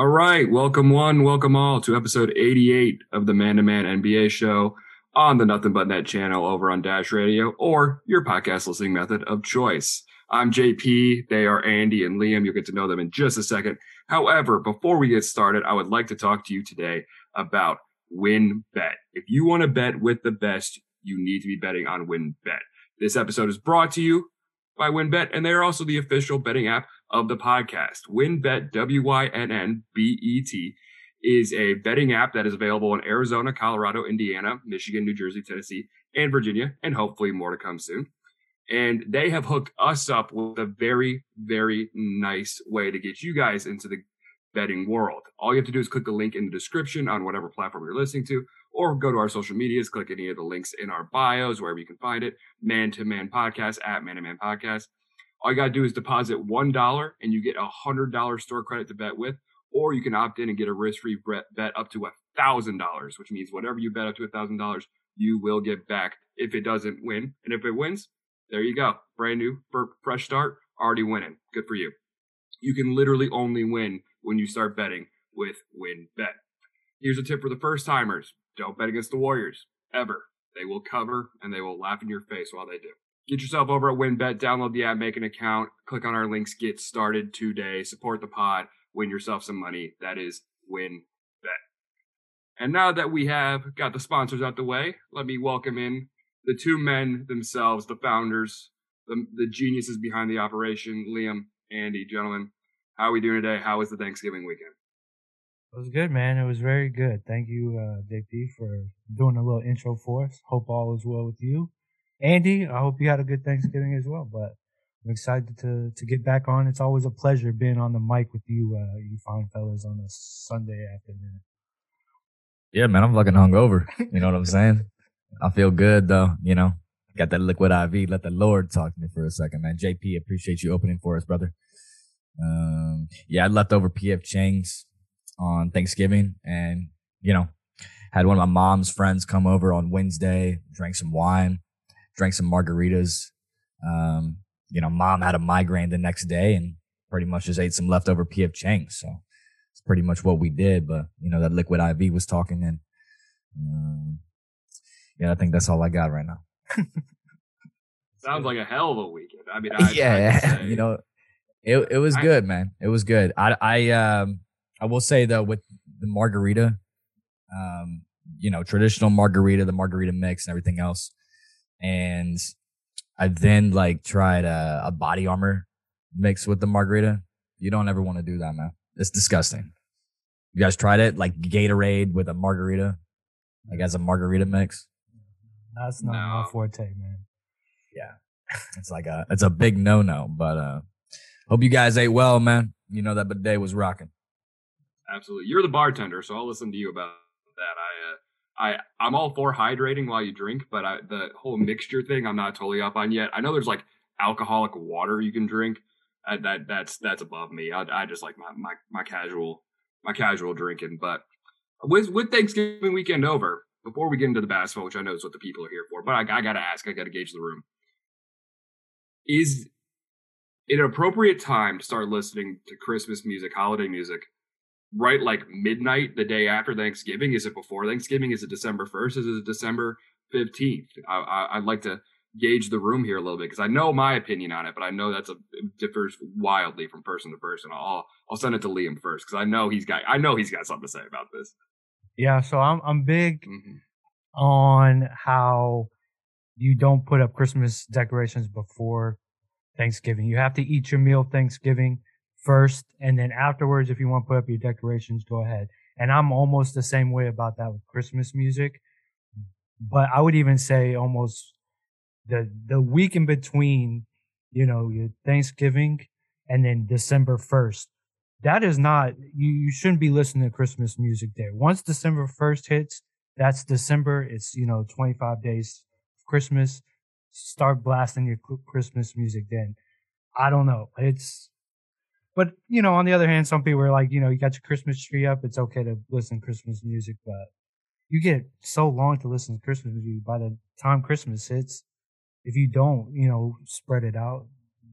All right, welcome one, welcome all to episode 88 of the Man to Man NBA show on the Nothing But Net channel over on Dash Radio or your podcast listening method of choice. I'm JP. They are Andy and Liam. You'll get to know them in just a second. However, before we get started, I would like to talk to you today about WynnBET. If you want to bet with the best, you need to be betting on WynnBET. This episode is brought to you by WynnBET, and they are also the official betting app of the podcast. WynnBET, W-Y-N-N-B-E-T, is a betting app that is available in Arizona, Colorado, Indiana, Michigan, New Jersey, Tennessee, and Virginia, and hopefully more to come soon. And they have hooked us up with a very, very nice way to get you guys into the betting world. All you have to do is click the link in the description on whatever platform you're listening to, or go to our social medias, click any of the links in our bios, wherever you can find it. Man to Man Podcast at Man to Man Podcast. All you got to do is deposit $1 and you get a $100 store credit to bet with, or you can opt in and get a risk free bet up to $1,000, which means whatever you bet up to $1,000, you will get back if it doesn't win. And if it wins, there you go. Brand new, for fresh start, already winning. Good for you. You can literally only win when you start betting with WynnBET. Here's a tip for the first timers don't bet against the Warriors, ever. They will cover and they will laugh in your face while they do. Get yourself over at WynnBET, download the app, make an account, click on our links, get started today, support the pod, win yourself some money. That is WynnBET. And now that we have got the sponsors out the way, let me welcome in the two men themselves, the founders, the, the geniuses behind the operation, Liam, Andy, gentlemen. How are we doing today? How was the Thanksgiving weekend? It was good, man. It was very good. Thank you, uh, JP, for doing a little intro for us. Hope all is well with you. Andy, I hope you had a good Thanksgiving as well. But I'm excited to to get back on. It's always a pleasure being on the mic with you, uh, you fine fellas, on a Sunday afternoon. Yeah, man, I'm fucking hungover. You know what I'm saying? I feel good though. You know, got that liquid IV. Let the Lord talk to me for a second, man. JP, appreciate you opening for us, brother. Um, yeah, I left over PF Chang's on Thanksgiving, and you know, had one of my mom's friends come over on Wednesday, drank some wine, drank some margaritas. Um, you know, mom had a migraine the next day and pretty much just ate some leftover PF Chang's. So it's pretty much what we did. But you know, that liquid IV was talking, and um, yeah, I think that's all I got right now. Sounds like a hell of a weekend. I mean, I, yeah, I you know, it it was I, good, man. It was good. I I um I will say though with the margarita, um, you know, traditional margarita, the margarita mix and everything else. And I then like tried a, a body armor mix with the margarita. You don't ever want to do that, man. It's disgusting. You guys tried it? Like Gatorade with a margarita? Like as a margarita mix? That's not no. my forte, man. Yeah. It's like a it's a big no no. But uh hope you guys ate well, man. You know that bidet was rocking absolutely. You're the bartender, so I'll listen to you about that. I, uh, I, I'm all for hydrating while you drink, but I, the whole mixture thing, I'm not totally up on yet. I know there's like alcoholic water you can drink. Uh, that that's that's above me. I, I just like my, my my casual my casual drinking. But with with Thanksgiving weekend over, before we get into the basketball, which I know is what the people are here for, but I, I got to ask, I got to gauge the room. Is it an appropriate time to start listening to Christmas music, holiday music, right like midnight the day after Thanksgiving? Is it before Thanksgiving? Is it December 1st? Is it December 15th? I, would like to gauge the room here a little bit because I know my opinion on it, but I know that's a differs wildly from person to person. I'll I'll send it to Liam first because I know he's got I know he's got something to say about this. Yeah, so I'm I'm big mm-hmm. on how you don't put up Christmas decorations before Thanksgiving. You have to eat your meal Thanksgiving first, and then afterwards, if you want to put up your decorations, go ahead. And I'm almost the same way about that with Christmas music. But I would even say almost the the week in between, you know, your Thanksgiving and then December first. That is not you. You shouldn't be listening to Christmas music there. Once December first hits, that's December. It's you know 25 days Christmas. Start blasting your Christmas music then. I don't know. It's But you know, on the other hand, some people are like, you know, you got your Christmas tree up. It's okay to listen to Christmas music, but you get so long to listen to Christmas music. By the time Christmas hits, if you don't, you know, spread it out,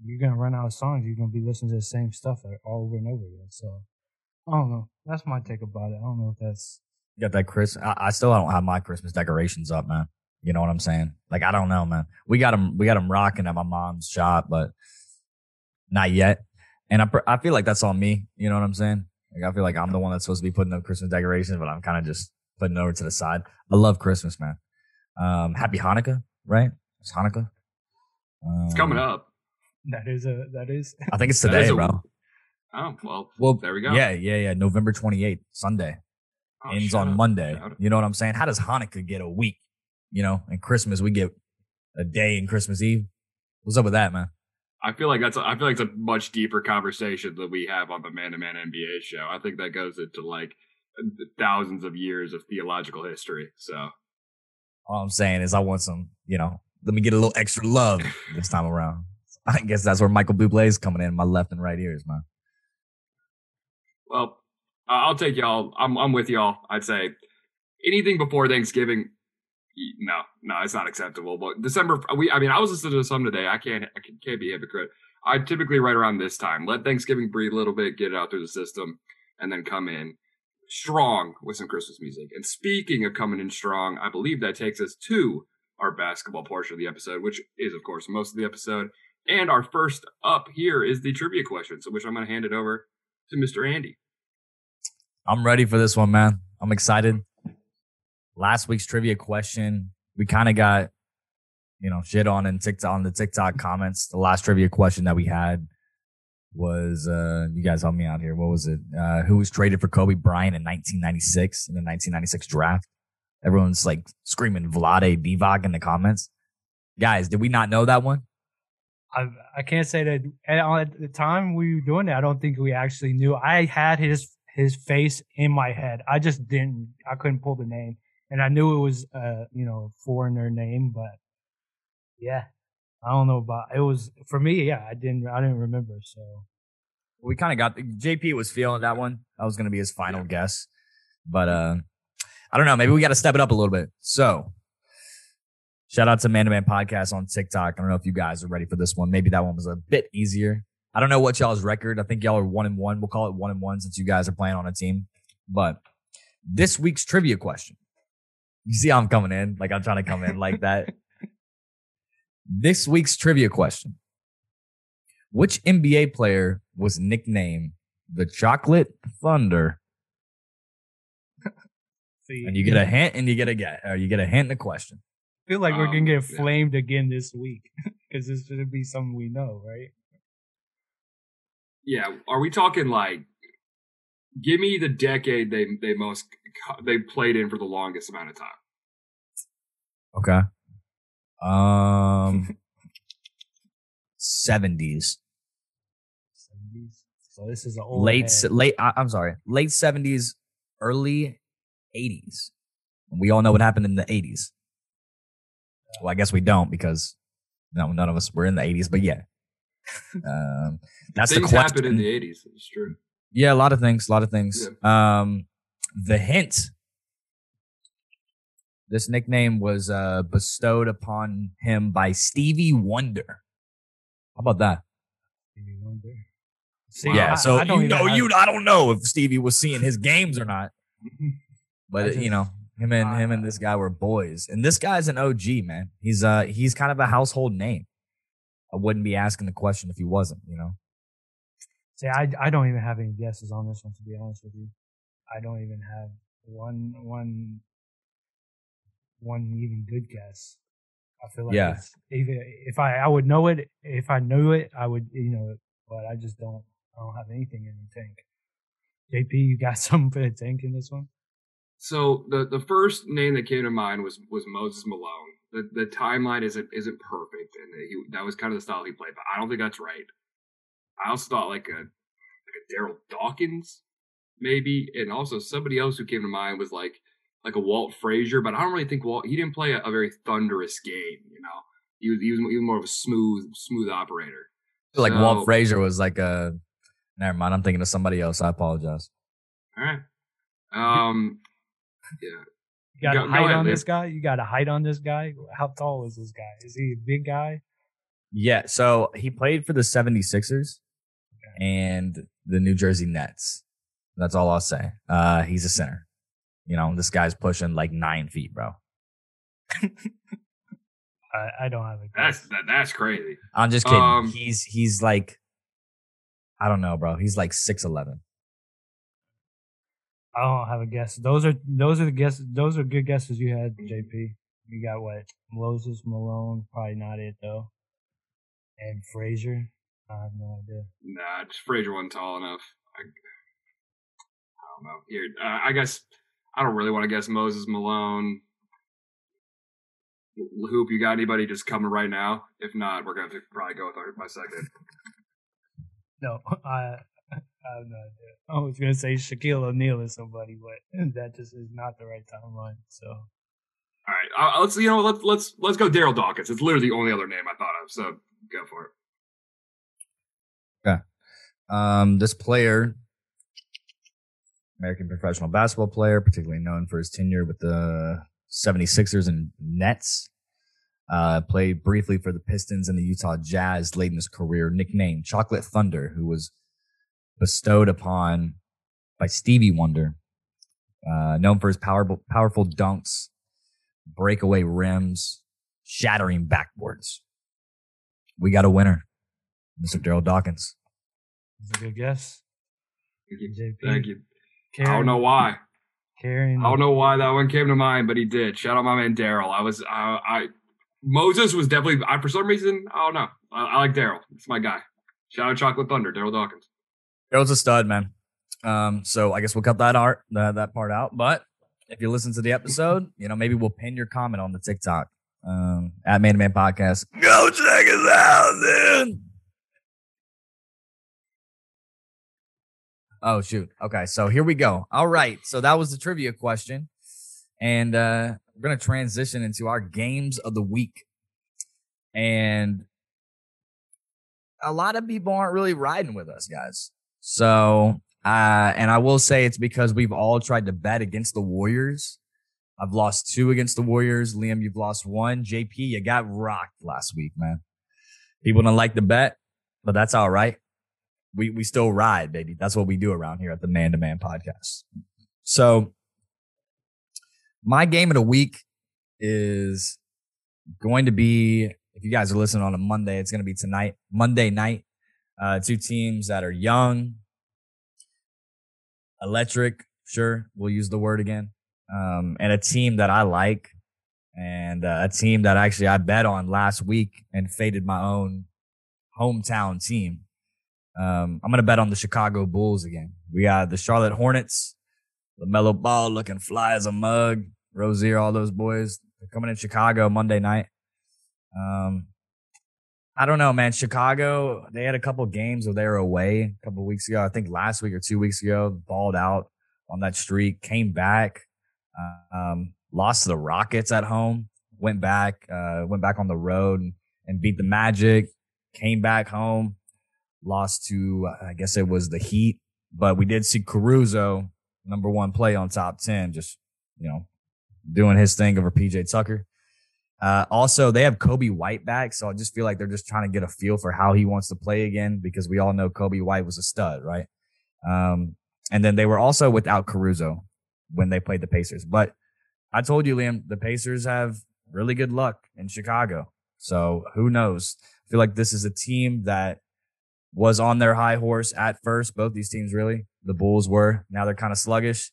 you're gonna run out of songs. You're gonna be listening to the same stuff all over and over again. So I don't know. That's my take about it. I don't know if that's you got that Chris. I, I still don't have my Christmas decorations up, man. You know what I'm saying? Like I don't know, man. We got them. We got them rocking at my mom's shop, but not yet. And I I feel like that's on me. You know what I'm saying? Like I feel like I'm the one that's supposed to be putting up Christmas decorations, but I'm kind of just putting it over to the side. I love Christmas, man. Um, happy Hanukkah, right? It's Hanukkah. Um, it's coming um, up. That is a that is. I think it's today, a, bro. Oh well, well, there we go. Yeah, yeah, yeah. November 28th, Sunday. Oh, ends on up. Monday. You know what I'm saying? How does Hanukkah get a week? You know, and Christmas we get a day in Christmas Eve. What's up with that, man? I feel like that's a, I feel like it's a much deeper conversation that we have on the Man to Man NBA show. I think that goes into like thousands of years of theological history. So all I'm saying is I want some, you know, let me get a little extra love this time around. I guess that's where Michael Bublé is coming in my left and right ears, man. Well, I'll take y'all. I'm I'm with y'all. I'd say anything before Thanksgiving. No, no, it's not acceptable. But December, we. I mean, I was listening to some today. I can't. I can't be a hypocrite. I typically right around this time. Let Thanksgiving breathe a little bit, get it out through the system, and then come in strong with some Christmas music. And speaking of coming in strong, I believe that takes us to our basketball portion of the episode, which is, of course, most of the episode. And our first up here is the trivia question, so which I'm going to hand it over to Mr. Andy. I'm ready for this one, man. I'm excited. Last week's trivia question, we kind of got, you know, shit on in TikTok on the TikTok comments. The last trivia question that we had was, uh, you guys help me out here. What was it? Uh, who was traded for Kobe Bryant in 1996 in the 1996 draft? Everyone's like screaming Vlade Divac in the comments. Guys, did we not know that one? I I can't say that at the time we were doing it. I don't think we actually knew. I had his his face in my head. I just didn't. I couldn't pull the name, and I knew it was a you know foreigner name, but yeah, I don't know about it was for me. Yeah, I didn't. I didn't remember. So we kind of got the, JP was feeling that one. That was going to be his final yeah. guess, but uh, I don't know. Maybe we got to step it up a little bit. So shout out to Man to Man Podcast on TikTok. I don't know if you guys are ready for this one. Maybe that one was a bit easier. I don't know what y'all's record. I think y'all are one and one. We'll call it one and one since you guys are playing on a team. But this week's trivia question. You see how I'm coming in? Like I'm trying to come in like that. This week's trivia question. Which NBA player was nicknamed the Chocolate Thunder? See, and you get a hint and you get a get or you get a hint and a question. I feel like um, we're gonna get flamed again this week because this should be something we know, right? Yeah. Are we talking like give me the decade they they most they played in for the longest amount of time? Okay. Um, seventies. Seventies. So this is old late head. late. I'm sorry, late seventies, early eighties. We all know what happened in the eighties. Well, I guess we don't because no, none of us were in the eighties. But yeah, um, that's things the question. happened in the eighties. It's true. Yeah, a lot of things. A lot of things. Yeah. Um, the hint this nickname was uh, bestowed upon him by Stevie Wonder. How about that? Stevie Wonder. See, yeah, I, so I you know, you I don't know if Stevie was seeing his games or not, but just, you know, him and uh, him and this guy were boys, and this guy's an OG man. He's uh he's kind of a household name. I wouldn't be asking the question if he wasn't, you know. See, I I don't even have any guesses on this one to be honest with you. I don't even have one one one even good guess. I feel like yeah. even if I I would know it if I knew it I would you know but I just don't I don't have anything in the tank. JP, you got something for the tank in this one? So the the first name that came to mind was was Moses Malone. The the timeline isn't isn't perfect, and he, that was kind of the style he played. But I don't think that's right. I also thought like a like a Darryl Dawkins, maybe, and also somebody else who came to mind was like like a Walt Frazier, but I don't really think Walt. He didn't play a, a very thunderous game. You know, he was, he was he was more of a smooth smooth operator. So, like Walt Frazier was like a Never mind. I'm thinking of somebody else. I apologize. All right. Um. Yeah. You got Go- a go height ahead, on Liam. this guy? You got a height on this guy? How tall is this guy? Is he a big guy? Yeah. So he played for the 76ers and the New Jersey Nets. That's all I'll say. Uh, he's a center. You know, this guy's pushing like nine feet, bro. I, I don't have a That's that, that's crazy. I'm just kidding. Um, he's he's like, I don't know, bro. He's like six eleven. I don't have a guess. Those are those are the guesses. Those are good guesses you had. JP. You got what? Moses Malone, probably not it though. And Frazier, I have no idea. Nah, just Frazier wasn't tall enough. I, I don't know. Here, uh, I guess I don't really want to guess Moses Malone. Hoop, you got anybody just coming right now? If not, we're gonna have to probably go with our, my second. No, I I have no idea. I was gonna say Shaquille O'Neal or somebody, but that just is not the right timeline. So All right, uh, let's you know let's let's let's go Darryl Dawkins. It's literally the only other name I thought of, so go for it. Yeah, um, this player, American professional basketball player, particularly known for his tenure with the 76ers and Nets. Uh, played briefly for the Pistons and the Utah Jazz late in his career, nicknamed Chocolate Thunder, who was bestowed upon by Stevie Wonder. Uh, known for his powerful, powerful dunks, breakaway rims, shattering backboards. We got a winner, Mr. Darryl Dawkins. it's a good guess. Thank you. JP. Thank you. I don't know why. Carrying. I don't know why that one came to mind, but he did. Shout out my man Darryl. I was, I, I, Moses was definitely. I for some reason, I don't know. I, I like Darryl. It's my guy. Shout out Chocolate Thunder, Darryl Dawkins. Darryl's a stud, man. Um, so I guess we'll cut that art that, that part out. But if you listen to the episode, you know, maybe we'll pin your comment on the TikTok. Um, at Man to Man Podcast. Go check us out, then. Oh shoot. Okay, so here we go. All right. So that was the trivia question. And uh we're gonna transition into our games of the week. And a lot of people aren't really riding with us, guys. So uh and I will say it's because we've all tried to bet against the Warriors. I've lost two against the Warriors. Liam, you've lost one. JP, you got rocked last week, man. People don't like the bet, but that's all right. We we still ride, baby. That's what we do around here at the Man to Man podcast. So my game of the week is going to be if you guys are listening on a Monday, it's going to be tonight, Monday night. Uh, two teams that are young, electric. Sure, we'll use the word again. Um, and a team that I like, and uh, a team that actually I bet on last week and faded my own hometown team. Um, I'm gonna bet on the Chicago Bulls again. We got the Charlotte Hornets, LaMelo Ball looking fly as a mug, Rozier, all those boys. They're coming in Chicago Monday night. Um, I don't know, man. Chicago, they had a couple games where they were away a couple weeks ago. I think last week or two weeks ago, balled out on that streak, came back, um, lost to the Rockets at home, went back, uh, went back on the road and, beat the Magic, came back home, lost to, I guess it was the Heat, but we did see Caruso, number one play on top 10, just, you know, doing his thing over PJ Tucker. Uh, also, they have Coby White back, so I just feel like they're just trying to get a feel for how he wants to play again because we all know Coby White was a stud, right? Um, and then they were also without Caruso when they played the Pacers. But I told you, Liam, the Pacers have really good luck in Chicago. So who knows? I feel like this is a team that was on their high horse at first. Both these teams really, the Bulls were. Now they're kind of sluggish.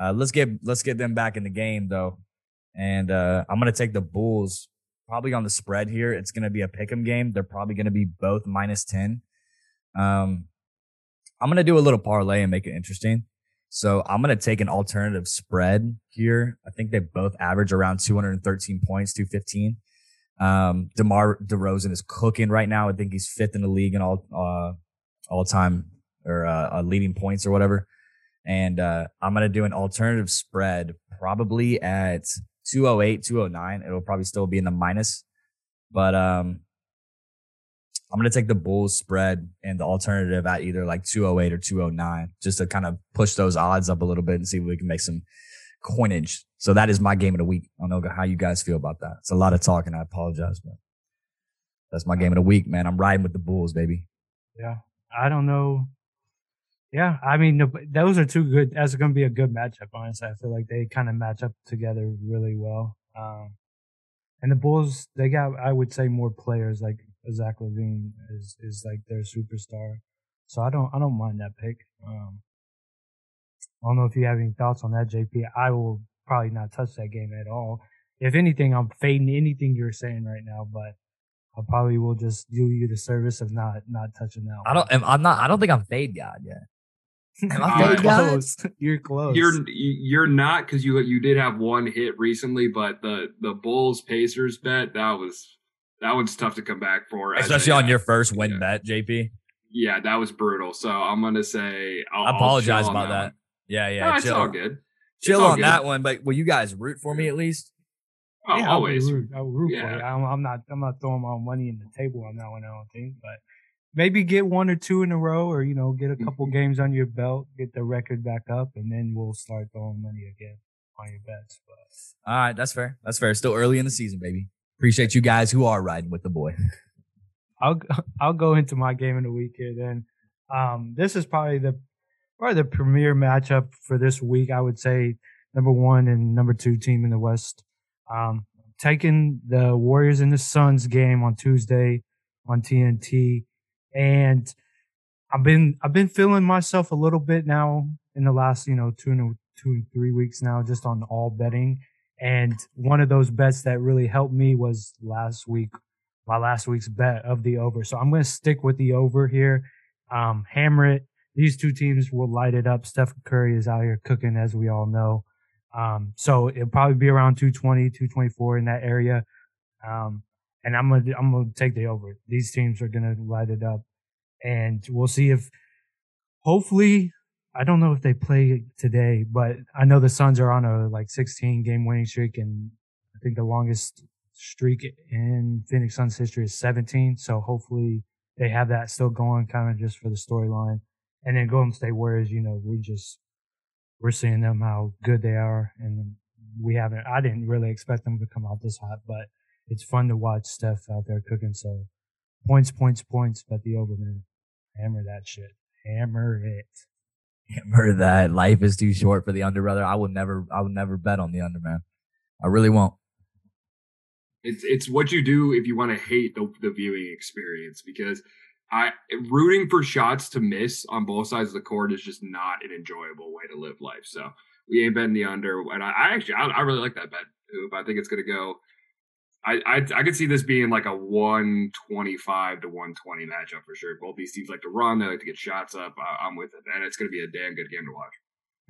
Uh, let's get let's get them back in the game though, and uh, I'm gonna take the Bulls probably on the spread here. It's gonna be a pick'em game. They're probably gonna be both minus ten. Um, I'm gonna do a little parlay and make it interesting. So I'm gonna take an alternative spread here. I think they both average around 213 points, 215. Um, DeMar DeRozan is cooking right now. I think he's fifth in the league in all uh, all time or uh, uh, leading points or whatever. And uh, I'm gonna do an alternative spread probably at 208, 209. It'll probably still be in the minus, but um, I'm gonna take the Bulls spread and the alternative at either like 208 or 209, just to kind of push those odds up a little bit and see if we can make some coinage. So that is my game of the week. I don't know how you guys feel about that. It's a lot of talking. I apologize, but that's my game of the week, man. I'm riding with the Bulls, baby. Yeah, I don't know. Yeah, I mean, those are two good. That's going to be a good matchup. Honestly, I feel like they kind of match up together really well. Um, and the Bulls, they got, I would say, more players. Like Zach LaVine is is like their superstar. So I don't I don't mind that pick. Um, I don't know if you have any thoughts on that, JP. I will probably not touch that game at all. If anything, I'm fading anything you're saying right now, but I probably will just do you the service of not not touching that. I don't. I'm not. I don't think I'm fade God yet. Am I fade close? You're close. You're you're not because you you did have one hit recently, but the the Bulls Pacers bet that was that one's tough to come back for, especially on your first win yeah. bet, JP. Yeah, that was brutal. So I'm gonna say I'll, i apologize about that. that. Yeah, yeah, no, it's all good. Chill all on good. that one, but will you guys root for me at least? Oh, yeah, always. I'll root, I'll root yeah. for you. I'm, I'm, not. I'm not throwing my money in the table on that one. I don't think, but maybe get one or two in a row, or you know, get a couple mm-hmm. games on your belt, get the record back up, and then we'll start throwing money again on your bets. But all right, that's fair. That's fair. Still early in the season, baby. Appreciate you guys who are riding with the boy. I'll I'll go into my game of the week here. Then, um, this is probably the probably the premier matchup for this week. I would say number one and number two team in the West. Um, taking the Warriors and the Suns game on Tuesday on TNT, and I've been I've been feeling myself a little bit now in the last you know two and two three weeks now just on all betting and one of those bets that really helped me was last week, my last week's bet of the over. So I'm going to stick with the over here. Um, hammer it. These two teams will light it up. Steph Curry is out here cooking, as we all know. Um, so it'll probably be around 220, 224 in that area. Um, and I'm gonna I'm gonna take the over. These teams are gonna light it up, and we'll see if hopefully I don't know if they play today, but I know the Suns are on a like 16 game winning streak, and I think the longest streak in Phoenix Suns history is 17. So hopefully they have that still going, kind of just for the storyline. And then Golden State Warriors, you know, we just we're seeing them how good they are, and we haven't. I didn't really expect them to come out this hot, but it's fun to watch Steph out there cooking. So points, points, points, but the overman, hammer that shit, hammer it. Hammer that life is too short for the under, brother. I will never, I will never bet on the under, man. I really won't. It's it's what you do if you want to hate the, the viewing experience because I rooting for shots to miss on both sides of the court is just not an enjoyable way to live life. So we ain't betting the under, and I, I actually I, I, really like that bet. Hoop. I think it's going to go I, I I could see this being like a 125 to 120 matchup for sure. Both these teams like to run, they like to get shots up. I, I'm with it, and it's going to be a damn good game to watch.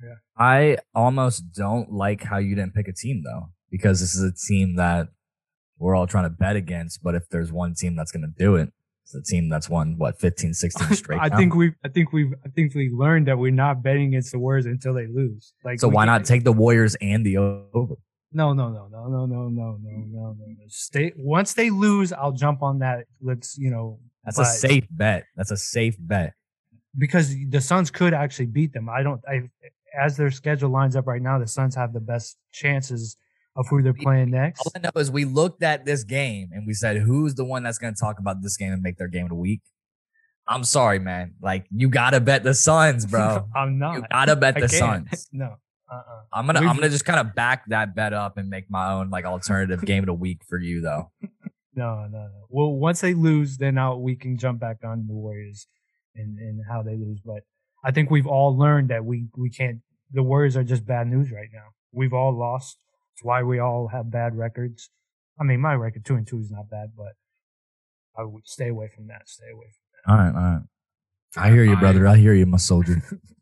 Yeah. I almost don't like how you didn't pick a team though, because this is a team that we're all trying to bet against. But if there's one team that's going to do it, it's a team that's won what 15, 16 straight. I now. think we've I think we've I think we learned that we're not betting against the Warriors until they lose. Like, so why not take the Warriors and the over? No, no, no, no, no, no, no, no, no, no. Stay once they lose, I'll jump on that. Let's you know. That's a safe bet. That's a safe bet. Because the Suns could actually beat them. I don't. I as their schedule lines up right now, the Suns have the best chances of who they're playing next. All I know is we looked at this game and we said, who's the one that's going to talk about this game and make their game of the week? I'm sorry, man. Like you gotta bet the Suns, bro. I'm not. You gotta bet the Suns. no. Uh-uh. I'm gonna We've, I'm gonna just kind of back that bet up and make my own like alternative game of the week for you though. No, no, no. Well, once they lose, then now we can jump back on the Warriors and and how they lose. But I think we've all learned that we we can't. The Warriors are just bad news right now. We've all lost. It's why we all have bad records. I mean, my record two and two is not bad, but I would stay away from that. Stay away from that. All right, all right. I hear you, brother. I hear you, my soldier.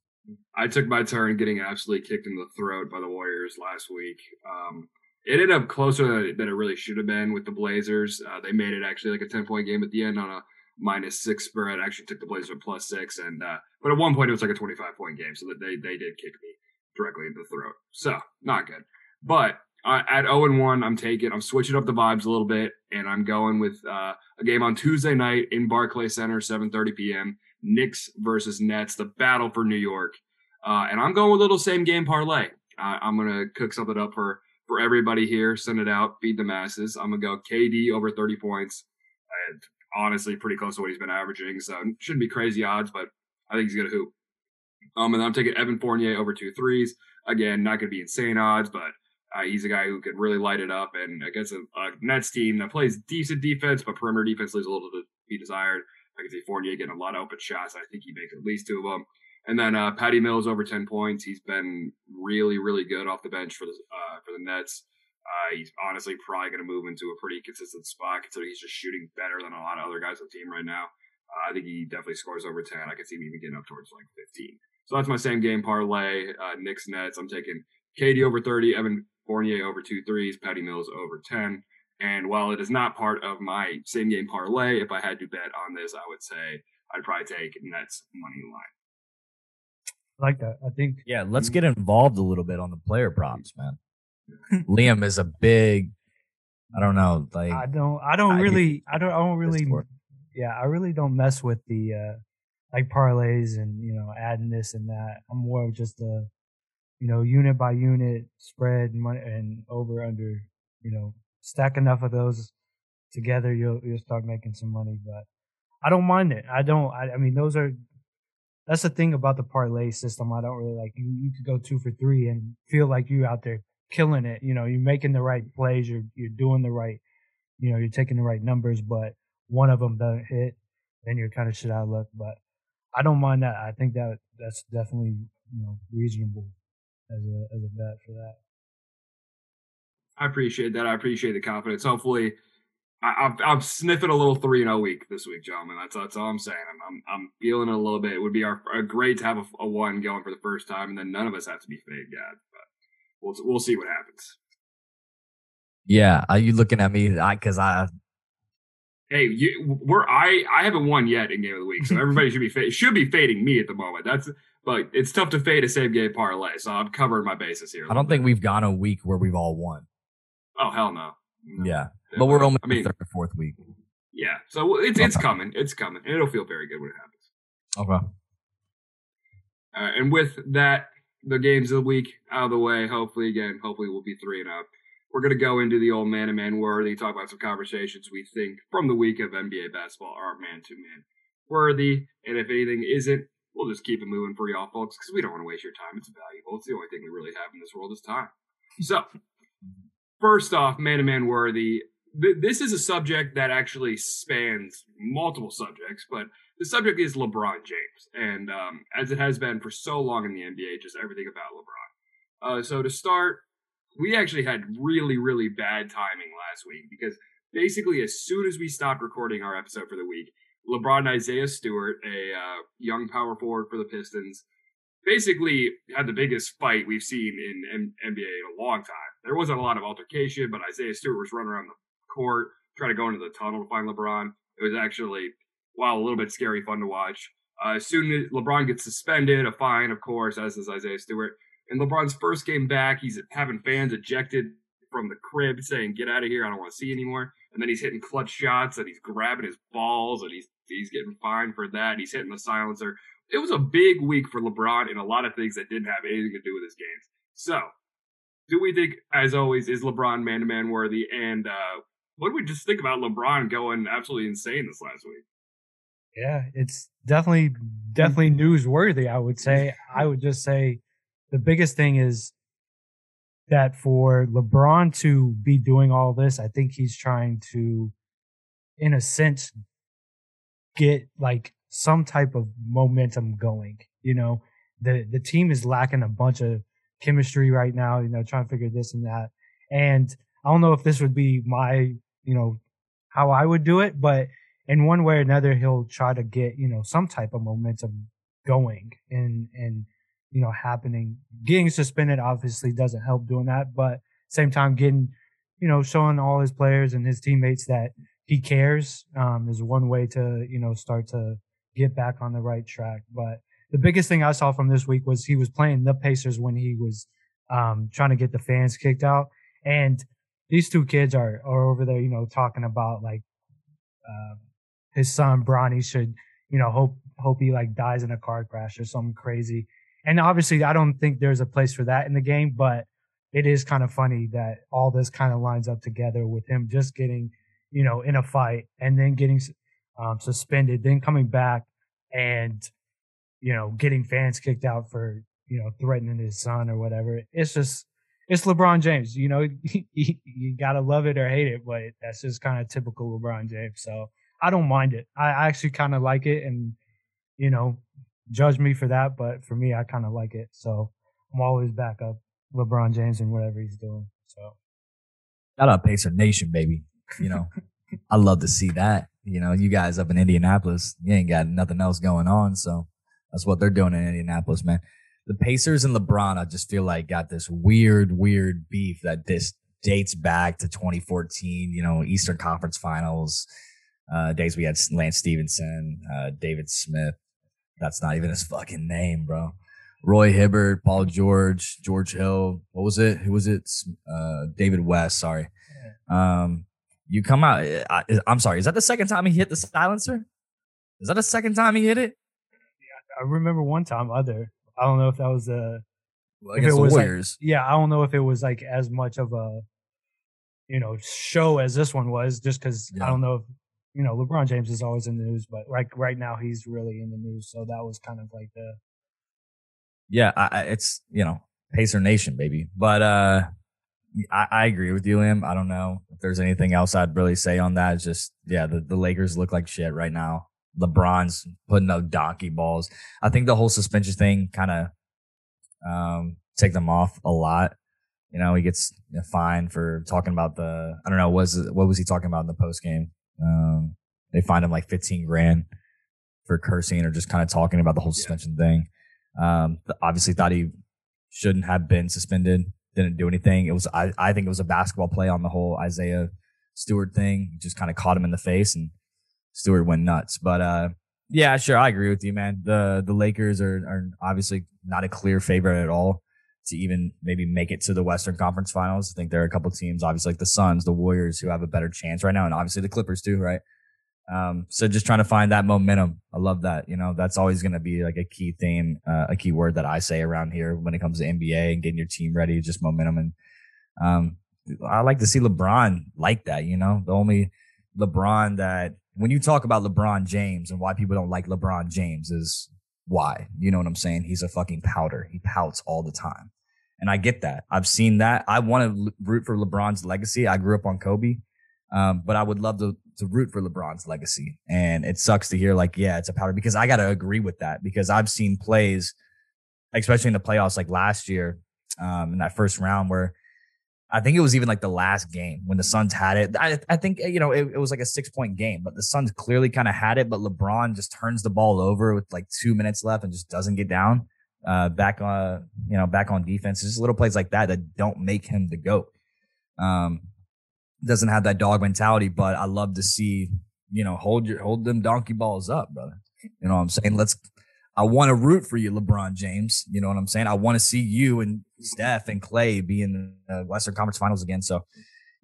I took my turn getting absolutely kicked in the throat by the Warriors last week. Um, it ended up closer than it really should have been with the Blazers. Uh, they made it actually like a 10 point game at the end on a minus six spread. I actually took the Blazers plus six. And, uh, but at one point it was like a 25 point game. So that they, they did kick me directly in the throat. So not good. But uh, at 0 and 1, I'm taking, I'm switching up the vibes a little bit, and I'm going with uh, a game on Tuesday night in Barclay Center, 7:30 p.m. Knicks versus Nets, the battle for New York, uh, and I'm going with a little same game parlay. I'm gonna cook something up for for everybody here, send it out, feed the masses. I'm gonna go KD over 30 points. And honestly, pretty close to what he's been averaging, so shouldn't be crazy odds, but I think he's gonna hoop. Um, and I'm taking Evan Fournier over two threes. Again, not gonna be insane odds, but uh, he's a guy who could really light it up. And against a, a, Nets team that plays decent defense, but perimeter defense leaves a little to be desired. I can see Fournier getting a lot of open shots. I think he makes at least two of them. And then uh, Patty Mills over ten points. He's been really, really good off the bench for the uh, for the Nets. Uh, he's honestly probably going to move into a pretty consistent spot considering he's just shooting better than a lot of other guys on the team right now. Uh, I think he definitely scores over 10. I could see him even getting up towards like 15. So that's my same game parlay. Uh, Knicks Nets. I'm taking KD over 30, Evan Fournier over two threes, Patty Mills over 10. And while it is not part of my same game parlay, if I had to bet on this, I would say I'd probably take Nets money line. Like that. I think. Yeah, let's get involved a little bit on the player props, man. Liam is a big. I don't know. Like I don't. I don't really. I don't. I don't really. Yeah, I really don't mess with the uh like parlays and you know adding this and that. I'm more of just a you know, unit by unit spread money and over under, you know, stack enough of those together, you'll you'll start making some money. But I don't mind it. I don't. I, I mean, those are that's the thing about the parlay system. I don't really like. You you could go two for three and feel like you out there killing it. You know, you're making the right plays. You're you're doing the right. You know, you're taking the right numbers, but one of them doesn't hit, then you're kind of shit out of luck. But I don't mind that. I think that that's definitely you know reasonable as a as a bet for that. I appreciate that. I appreciate the confidence. Hopefully, I, am I'm sniffing a little three and a week this week, gentlemen. That's that's all I'm saying. I'm I'm, I'm feeling it a little bit. It would be our, our great to have a, a, one going for the first time, and then none of us have to be fake yet. But we'll we'll see what happens. Yeah, are you looking at me? I because I. Hey, you, we're I I haven't won yet in game of the week, so everybody should be should be fading me at the moment. That's but it's tough to fade a same game parlay, so I'm covering my bases here. I don't bit. think we've gone a week where we've all won. Oh hell no. Yeah, but we're only I mean, third or fourth week. Yeah, so it's it's coming. It's coming. And it'll feel very good when it happens. Okay. Uh, and with that, the games of the week out of the way. Hopefully, again, hopefully we'll be three and up. We're gonna go into the old man to man worthy, talk about some conversations we think from the week of NBA basketball are man to man worthy, and if anything isn't, we'll just keep it moving for y'all folks because we don't want to waste your time. It's valuable. It's the only thing we really have in this world is time. So, first off, man to man worthy. Th- this is a subject that actually spans multiple subjects, but the subject is LeBron James, and um, as it has been for so long in the NBA, just everything about LeBron. Uh, so to start, we actually had really, really bad timing last week because basically as soon as we stopped recording our episode for the week, LeBron and Isaiah Stewart, a uh, young power forward for the Pistons, basically had the biggest fight we've seen in M- NBA in a long time. There wasn't a lot of altercation, but Isaiah Stewart was running around the court, trying to go into the tunnel to find LeBron. It was actually, while a little bit scary, fun to watch. Uh, as soon as LeBron gets suspended, a fine, of course, as is Isaiah Stewart. In LeBron's first game back, he's having fans ejected from the crib saying, Get out of here, I don't want to see you anymore. And then he's hitting clutch shots and he's grabbing his balls and he's He's getting fined for that. He's hitting the silencer. It was a big week for LeBron in a lot of things that didn't have anything to do with his games. So, do we think, as always, is LeBron man to man worthy? And uh, what do we just think about LeBron going absolutely insane this last week? Yeah, it's definitely definitely newsworthy. I would say. I would just say the biggest thing is that for LeBron to be doing all this, I think he's trying to, in a sense, get like some type of momentum going. You know, the the team is lacking a bunch of chemistry right now. You know, trying to figure this and that. And I don't know if this would be my, you know, how I would do it, but in one way or another, he'll try to get you know some type of momentum going and and you know happening. Getting suspended obviously doesn't help doing that, but same time getting you know showing all his players and his teammates that he cares um, is one way to you know start to get back on the right track. But the biggest thing I saw from this week was he was playing the Pacers when he was um, trying to get the fans kicked out, And these two kids are are over there, you know, talking about like uh, his son Bronny should, you know, hope hope he like dies in a car crash or something crazy. And obviously, I don't think there's a place for that in the game, but it is kind of funny that all this kind of lines up together with him just getting, you know, in a fight and then getting um, suspended, then coming back and, you know, getting fans kicked out for, you know, threatening his son or whatever. It's just, it's LeBron James. You know, you, you gotta love it or hate it, but that's just kind of typical LeBron James. So I don't mind it. I actually kind of like it, and you know, judge me for that, but for me, I kind of like it. So I'm always back up LeBron James and whatever he's doing. So shout out Pacer Nation, baby. You know, I love to see that. You know, you guys up in Indianapolis, you ain't got nothing else going on, so that's what they're doing in Indianapolis, man the Pacers and LeBron, I just feel like got this weird, weird beef that this dates back to 2014, you know, Eastern Conference Finals, uh, days we had Lance Stephenson, uh, David Smith. That's not even his fucking name, bro. Roy Hibbert, Paul George, George Hill. What was it? Who was it? Uh, David West. Sorry. Um, you come out. I, am sorry. Is that the second time he hit the silencer? Is that the second time he hit it? I remember one time other. I don't know if that was a. Well, if it was Warriors. Like, yeah, I don't know if it was like as much of a, you know, show as this one was, just because yeah. I don't know if you know LeBron James is always in the news, but like right now he's really in the news, so that was kind of like the. Yeah, I, it's you know Pacer Nation, baby, but uh. I, I, agree with you, Liam. I don't know if there's anything else I'd really say on that. It's just, yeah, the, the Lakers look like shit right now. LeBron's putting up donkey balls. I think the whole suspension thing kind of um, take them off a lot. You know, he gets fined for talking about the I don't know was what was he talking about in the post game? Um, they fined him like fifteen grand for cursing or just kind of talking about the whole suspension yeah. thing. Um, obviously thought he shouldn't have been suspended. Didn't do anything. It was I I think it was a basketball play on the whole Isaiah Stewart thing. Just kind of caught him in the face and Stewart went nuts. But uh, yeah, sure, I agree with you, man. The the Lakers are are obviously not a clear favorite at all to even maybe make it to the Western Conference Finals. I think there are a couple teams, obviously like the Suns, the Warriors, who have a better chance right now, and obviously the Clippers too, right? Um, so just trying to find that momentum. I love that. You know, that's always going to be like a key theme, uh, a key word that I say around here when it comes to NBA and getting your team ready, just momentum. And, um, I like to see LeBron like that, you know, the only LeBron that when you talk about LeBron James and why people don't like LeBron James is why. You know what I'm saying? He's a fucking powder. He pouts all the time. And I get that. I've seen that. I want to root for LeBron's legacy. I grew up on Kobe. Um, but I would love to, to root for LeBron's legacy. And it sucks to hear like, yeah, it's a powder because I got to agree with that because I've seen plays, especially in the playoffs like last year, um, in that first round where I think it was even like the last game when the Suns had it. I, I think, you know, it, it, was like a six point game, but the Suns clearly kind of had it, but LeBron just turns the ball over with like two minutes left and just doesn't get down, uh, back on, you know, back on defense. It's just little plays like that that don't make him the GOAT. Um, doesn't have that dog mentality, but I love to see, you know, hold your, hold them donkey balls up, brother. You know what I'm saying? Let's, I want to root for you, LeBron James. You know what I'm saying? I want to see you and Steph and Clay be in the Western Conference Finals again. So,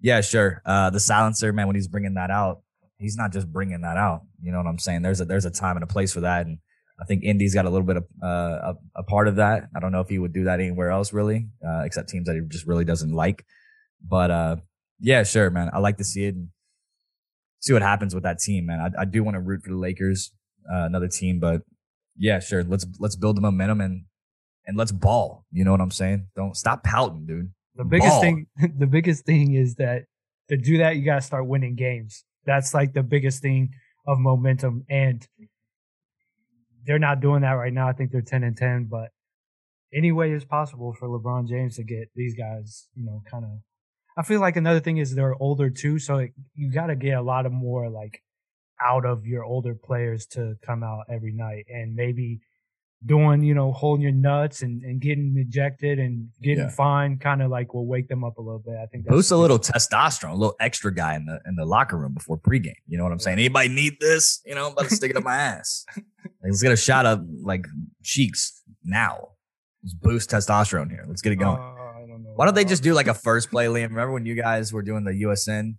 yeah, sure. Uh, the silencer, man, when he's bringing that out, he's not just bringing that out. You know what I'm saying? There's a there's a time and a place for that, and I think Indy's got a little bit of uh, a, a, part of that. I don't know if he would do that anywhere else, really, uh, except teams that he just really doesn't like. But uh, yeah, sure, man. I like to see it and see what happens with that team, man. I, I do want to root for the Lakers, uh, another team, but yeah, sure. Let's let's build the momentum and and let's ball. You know what I'm saying? Don't stop pouting, dude. The biggest ball. thing the biggest thing is that to do that you gotta start winning games. That's like the biggest thing of momentum. And they're not doing that right now. I think they're ten and ten, but any way is possible for LeBron James to get these guys, you know, kind of I feel like another thing is they're older too, so you got to get a lot of more like out of your older players to come out every night and maybe doing, you know, holding your nuts and, and getting ejected and getting yeah. fined kind of like will wake them up a little bit. I think boost a little testosterone, a little extra guy in the in the locker room before pregame. You know what I'm saying? Anybody need this? You know, I'm about to stick it up my ass. Like, let's get a shot of like cheeks now. Let's boost testosterone here. Let's get it going. Uh, Why don't they just do like a first play, Liam? Remember when you guys were doing the USN?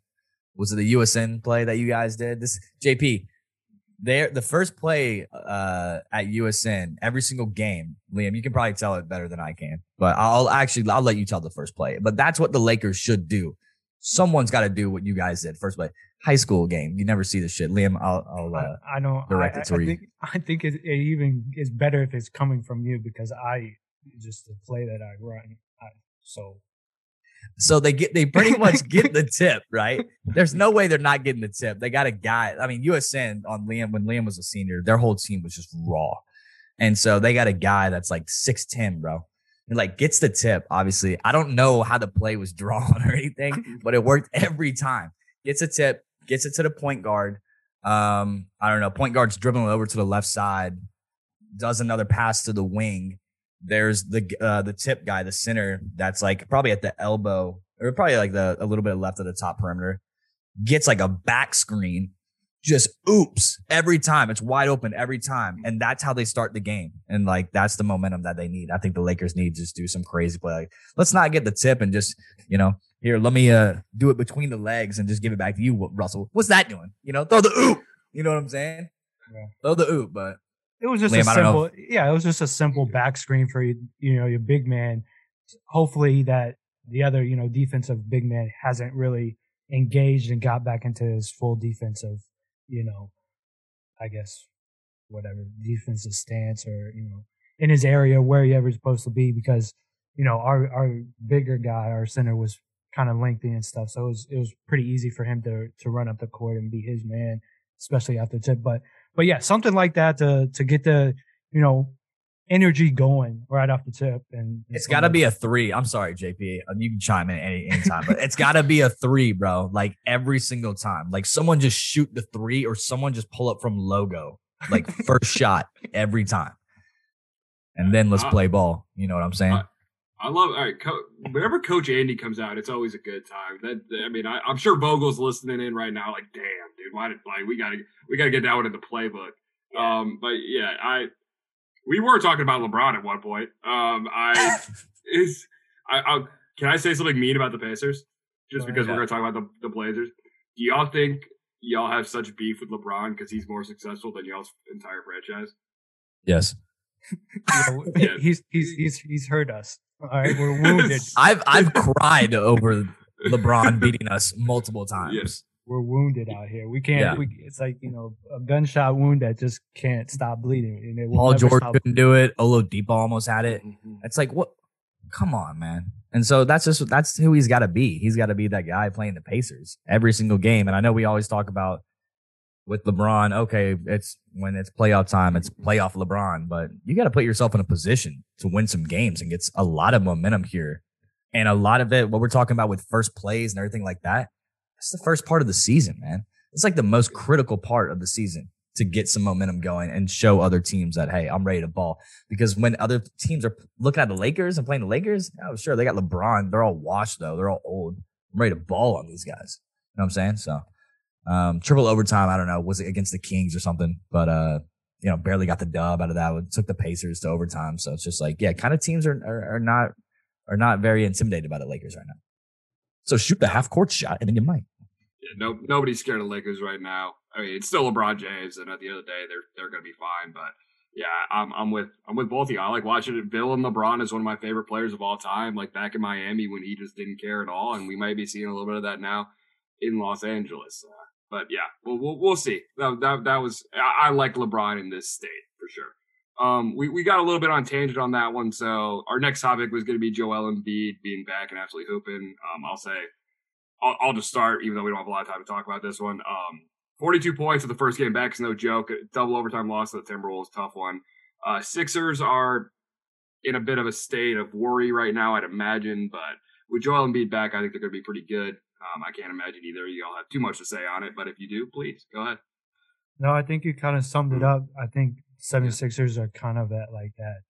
Was it the USN play that you guys did? This JP, there the first play uh, at USN every single game. Liam, you can probably tell it better than I can, but I'll actually I'll let you tell the first play. But that's what the Lakers should do. Someone's got to do what you guys did first play. High school game, you never see this shit. Liam, I'll, I'll uh, I, I don't direct I, it to I, you. think, I think it, it even is better if it's coming from you because I just the play that I run. I, so So they get they pretty much get the tip, right? There's no way they're not getting the tip. They got a guy. I mean, USN on Liam when Liam was a senior, their whole team was just raw. And so they got a guy that's like 6'10, bro. He like gets the tip. Obviously, I don't know how the play was drawn or anything, but it worked every time. Gets a tip, gets it to the point guard. Um, I don't know. Point guard's dribbling over to the left side, does another pass to the wing. There's the uh, the tip guy, the center, that's like probably at the elbow or probably like the a little bit left of the top perimeter. Gets like a back screen, just oops every time. It's wide open every time, and that's how they start the game. And like that's the momentum that they need. I think the Lakers need to just do some crazy play. Like, let's not get the tip and just you know here let me uh do it between the legs and just give it back to you, Russell. What's that doing? You know, throw the oop. You know what I'm saying? Yeah. Throw the oop, but it was just Liam, a simple, yeah, it was just a simple back screen for you, you know, your big man. Hopefully that the other, you know, defensive big man hasn't really engaged and got back into his full defensive, you know, I guess whatever defensive stance or you know in his area where he ever supposed to be because you know our our bigger guy, our center was kind of lengthy and stuff, so it was it was pretty easy for him to to run up the court and be his man, especially after tip. But but yeah, something like that to to get the you know energy going right off the tip, and It's got to be a three. I'm sorry, JP. Uh, You can chime in any anytime, but it's got to be a three, bro. Like every single time. Like someone just shoot the three, or someone just pull up from logo, like first shot every time, and then let's Uh, play ball. You know what I'm saying? I love all right. Co- whenever Coach Andy comes out, it's always a good time. That I mean, I, I'm sure Vogel's listening in right now. Like, damn, dude, why did like we gotta we gotta get that one in the playbook. Um, but yeah, I we were talking about LeBron at one point. Um, I is I, I can I say something mean about the Pacers just Go because ahead. we're gonna talk about the the Blazers. Do y'all think y'all have such beef with LeBron because he's more successful than y'all's entire franchise? yes. You know, Yeah. he's he's he's he's hurt us. All right, we're wounded. I've I've cried over LeBron beating us multiple times. Yes. we're wounded out here. We can't. Yeah. We, it's like you know a gunshot wound that just can't stop bleeding. And it will Paul never George stop. couldn't do it. Oladipo almost had it. Mhm. It's like what? Come on, man. And so that's just that's who he's got to be. He's got to be that guy playing the Pacers every single game. And I know we always talk about with LeBron. Okay, it's when it's playoff time, it's playoff LeBron. But you got to put yourself in a position to win some games and get a lot of momentum here. And a lot of it, what we're talking about with first plays and everything like that, it's the first part of the season, man. It's like the most critical part of the season to get some momentum going and show other teams that hey, I'm ready to ball. Because when other teams are looking at the Lakers and playing the Lakers, oh sure, they got LeBron. They're all washed though. They're all old. I'm ready to ball on these guys. You know what I'm saying? So um triple overtime, I don't know, was it against the Kings or something? But uh, you know, barely got the dub out of that. It took the Pacers to overtime. So it's just like, yeah, kind of teams are, are are not are not very intimidated by the Lakers right now. So shoot the half court shot and then you might. Yeah, no, nobody's scared of Lakers right now. I mean, it's still LeBron James, and at the end of the day, they're they're going to be fine. But yeah, I'm I'm with I'm with both of you. I like watching it. Bill and LeBron is one of my favorite players of all time. Like back in Miami when he just didn't care at all, and we might be seeing a little bit of that now in Los Angeles. But yeah, we'll, we'll we'll see. That that, that was I, I like LeBron in this state for sure. Um, we, we got a little bit on tangent on that one. So our next topic was going to be Joel Embiid being back and absolutely hooping. Um, I'll say, I'll, I'll just start, even though we don't have a lot of time to talk about this one. Um, 42 points in the first game back is no joke. Double overtime loss to the Timberwolves, tough one. Uh, Sixers are in a bit of a state of worry right now, I'd imagine, but with Joel Embiid back, I think they're going to be pretty good. Um, I can't imagine either of y'all have too much to say on it, but if you do, please go ahead. No, I think you kind of summed it up. I think 76ers are kind of at like that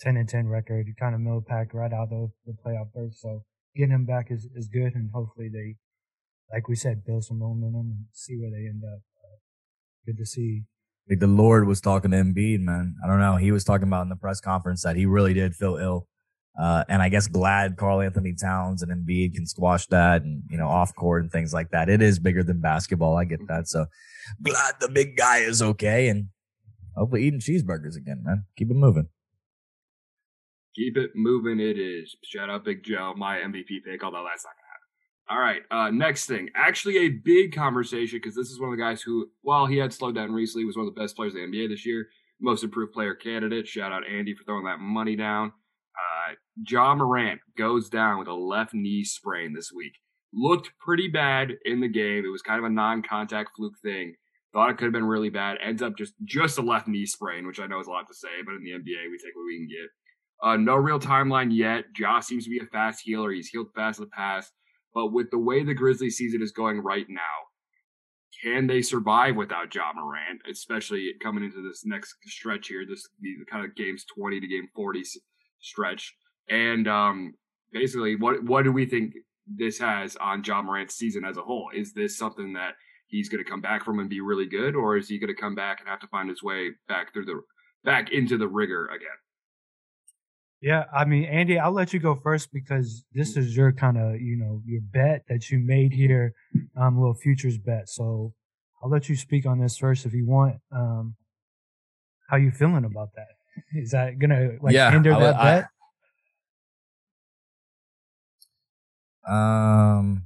10 and 10 record. You kind of mill pack right out of the playoff berth. So getting him back is, is good. And hopefully they, like we said, build some momentum and see where they end up. Uh, good to see. Like the Lord was talking to Embiid, man. I don't know. He was talking about in the press conference that he really did feel ill. Uh, and I guess glad Karl-Anthony Towns and Embiid can squash that and, you know, off court and things like that. It is bigger than basketball. I get that. So glad the big guy is okay. And hopefully eating cheeseburgers again, man. Keep it moving. Keep it moving. It is. Shout out Big Joe, my MVP pick, although that's not to happen. All right. Uh, next thing. Actually, a big conversation because this is one of the guys who, while he had slowed down recently, was one of the best players in the NBA this year. Most improved player candidate. Shout out Andy for throwing that money down. Uh, Ja Morant goes down with a left knee sprain this week. Looked pretty bad in the game. It was kind of a non-contact fluke thing. Thought it could have been really bad. Ends up just just a left knee sprain, which I know is a lot to say, but in the NBA we take what we can get. Uh, no real timeline yet. Ja seems to be a fast healer. He's healed fast in the past, but with the way the Grizzlies season is going right now, can they survive without Ja Morant, especially coming into this next stretch here? This kind of games twenty to game forty stretch. And um, basically, what what do we think this has on Ja Morant's season as a whole? Is this something that he's going to come back from and be really good, or is he going to come back and have to find his way back through the back into the rigor again? Yeah, I mean, Andy, I'll let you go first because this is your kind of, you know, your bet that you made here, um, little futures bet. So I'll let you speak on this first if you want. Um, how you feeling about that? Is that gonna like Yeah, hinder I that I- bet? Um,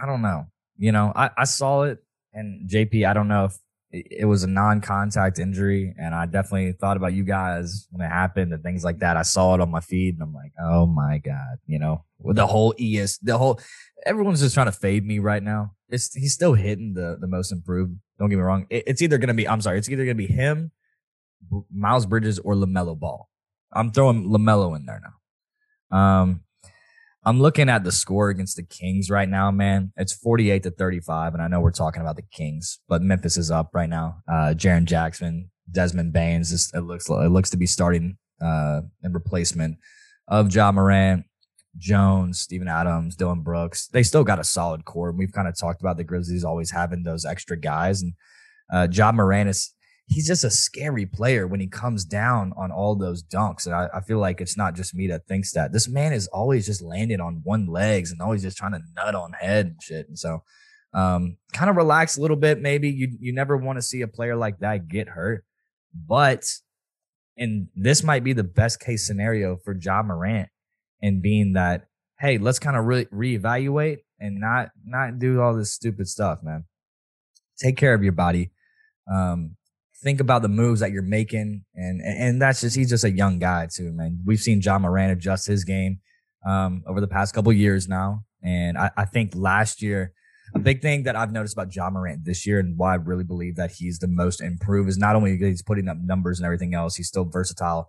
I don't know. You know, I, I saw it and JP, I don't know if it, was a non-contact injury and I definitely thought about you guys when it happened and things like that. I saw it on my feed and I'm like, oh my God, you know, with the whole ES, the whole, everyone's just trying to fade me right now. It's, he's still hitting the, the most improved. Don't get me wrong. It, it's either going to be, I'm sorry, it's either going to be him, Miles Bridges or LaMelo Ball. I'm throwing LaMelo in there now. Um, I'm looking at the score against the Kings right now, man. It's 48 to 35. And I know we're talking about the Kings, but Memphis is up right now. Uh, Jaren Jackson, Desmond Baines, it looks, it looks to be starting, uh, in replacement of Ja Morant, Jones, Steven Adams, Dillon Brooks. They still got a solid core. We've kind of talked about the Grizzlies always having those extra guys. And, uh, Ja Morant is, he's just a scary player when he comes down on all those dunks. And I, I feel like it's not just me that thinks that. This man is always just landing on one legs and always just trying to nut on head and shit. And so um, kind of relax a little bit, maybe. You you never want to see a player like that get hurt. But and this might be the best case scenario for Ja Morant and being that, hey, let's kind of re- reevaluate and not not do all this stupid stuff, man. Take care of your body. Um, think about the moves that you're making, and and that's just he's just a young guy too, man. We've seen Ja Morant adjust his game um, over the past couple years now, and I, I think last year a big thing that I've noticed about Ja Morant this year and why I really believe that he's the most improved is not only he's putting up numbers and everything else, he's still versatile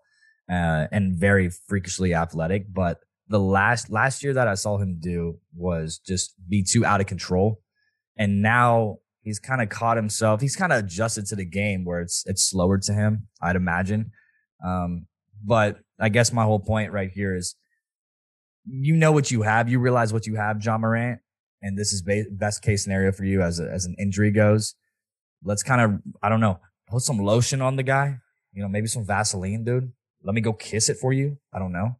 uh, and very freakishly athletic. But the last last year that I saw him do was just be too out of control, and now he's kind of caught himself. He's kind of adjusted to the game where it's it's slower to him, I'd imagine. Um, but I guess my whole point right here is, you know what you have, you realize what you have, Ja Morant, and this is ba- best case scenario for you as a, as an injury goes. Let's kind of I don't know, put some lotion on the guy, you know, maybe some Vaseline, dude. Let me go kiss it for you. I don't know.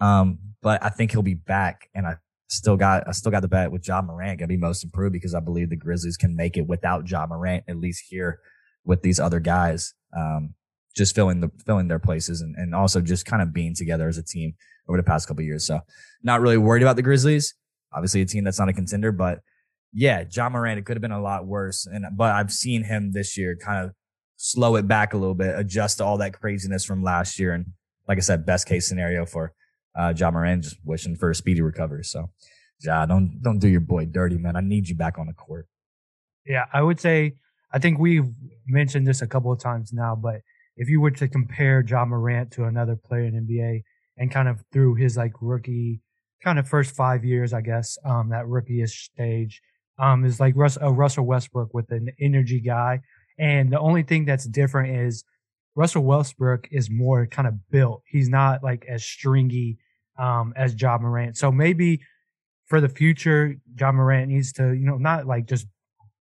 Um, but I think he'll be back, and I still got I still got the bet with Ja Morant gonna be most improved because I believe the Grizzlies can make it without Ja Morant at least here with these other guys, um, just filling the filling their places and, and also just kind of being together as a team over the past couple years. So not really worried about the Grizzlies. Obviously a team that's not a contender, but yeah, Ja Morant, it could have been a lot worse. And but I've seen him this year kind of slow it back a little bit, adjust to all that craziness from last year. And like I said, best case scenario for uh Ja Morant, just wishing for a speedy recovery. So Ja, don't don't do your boy dirty, man. I need you back on the court. Yeah, I would say I think we've mentioned this a couple of times now, but if you were to compare Ja Morant to another player in NBA and kind of through his like rookie kind of first five years, I guess, um, that rookie-ish stage, um, is like Russ, uh, Russell Westbrook with an energy guy. And the only thing that's different is Russell Westbrook is more kind of built. He's not like as stringy, um, as Ja Morant. So maybe for the future, Ja Morant needs to, you know, not like just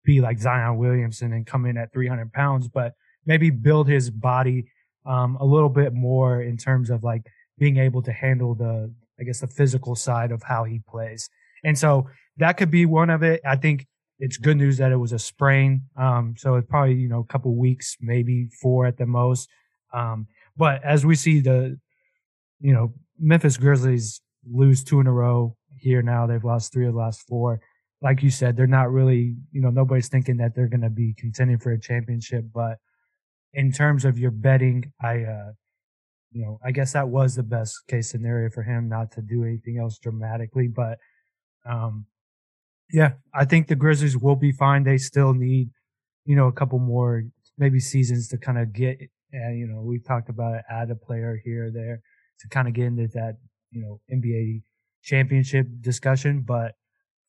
be like Zion Williamson and come in at 300 pounds, but maybe build his body um, a little bit more in terms of like being able to handle the, I guess, the physical side of how he plays. And so that could be one of it. I think it's good news that it was a sprain. Um, so it's probably, you know, a couple weeks, maybe four at the most. Um, but as we see the, you know, Memphis Grizzlies lose two in a row here now, they've lost three of the last four. Like you said, they're not really, you know, nobody's thinking that they're going to be contending for a championship. But in terms of your betting, I, uh, you know, I guess that was the best case scenario for him not to do anything else dramatically. But, um, yeah, I think the Grizzlies will be fine. They still need, you know, a couple more maybe seasons to kind of get, uh, you know, we've talked about it, add a player here or there to kind of get into that, you know, NBA championship discussion. But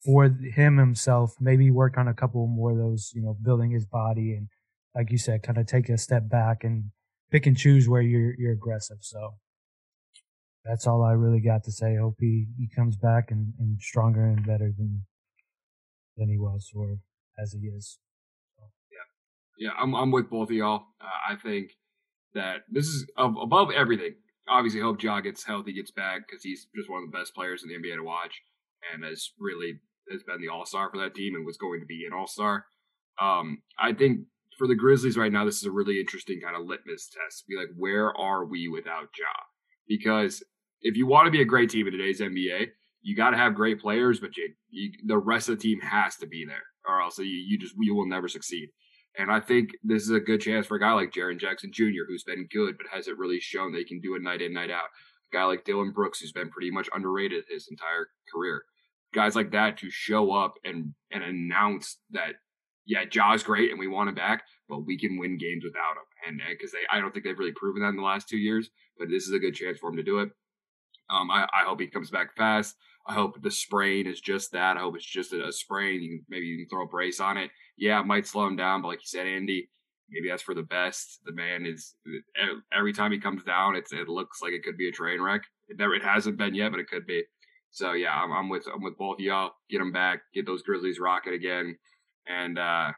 for him himself, maybe work on a couple more of those, you know, building his body and, like you said, kind of take a step back and pick and choose where you're you're aggressive. So that's all I really got to say. Hope he, he comes back and, and stronger and better than than he was or as he is. Yeah, yeah, I'm I'm with both of y'all. Uh, I think that this is above everything. Obviously, hope Ja gets healthy, gets back because he's just one of the best players in the NBA to watch, and has really has been the All Star for that team and was going to be an All Star. Um, I think for the Grizzlies right now, this is a really interesting kind of litmus test. Be like, where are we without Ja? Because if you want to be a great team in today's NBA, you got to have great players, but you, you, the rest of the team has to be there, or else you, you just you will never succeed. And I think this is a good chance for a guy like Jaren Jackson Jr., who's been good but hasn't really shown they can do it night in, night out. A guy like Dillon Brooks, who's been pretty much underrated his entire career. Guys like that to show up and and announce that yeah, Ja's great and we want him back, but we can win games without him. And because they, I don't think they've really proven that in the last two years, but this is a good chance for him to do it. Um, I, I hope he comes back fast. I hope the sprain is just that. I hope it's just a, a sprain. You can, maybe you can throw a brace on it. Yeah, it might slow him down, but like you said, Andy, maybe that's for the best. The man is every time he comes down, it's it looks like it could be a train wreck. It never, it hasn't been yet, but it could be. So yeah, I'm, I'm with I'm with both of y'all. Get them back. Get those Grizzlies rocking again and uh,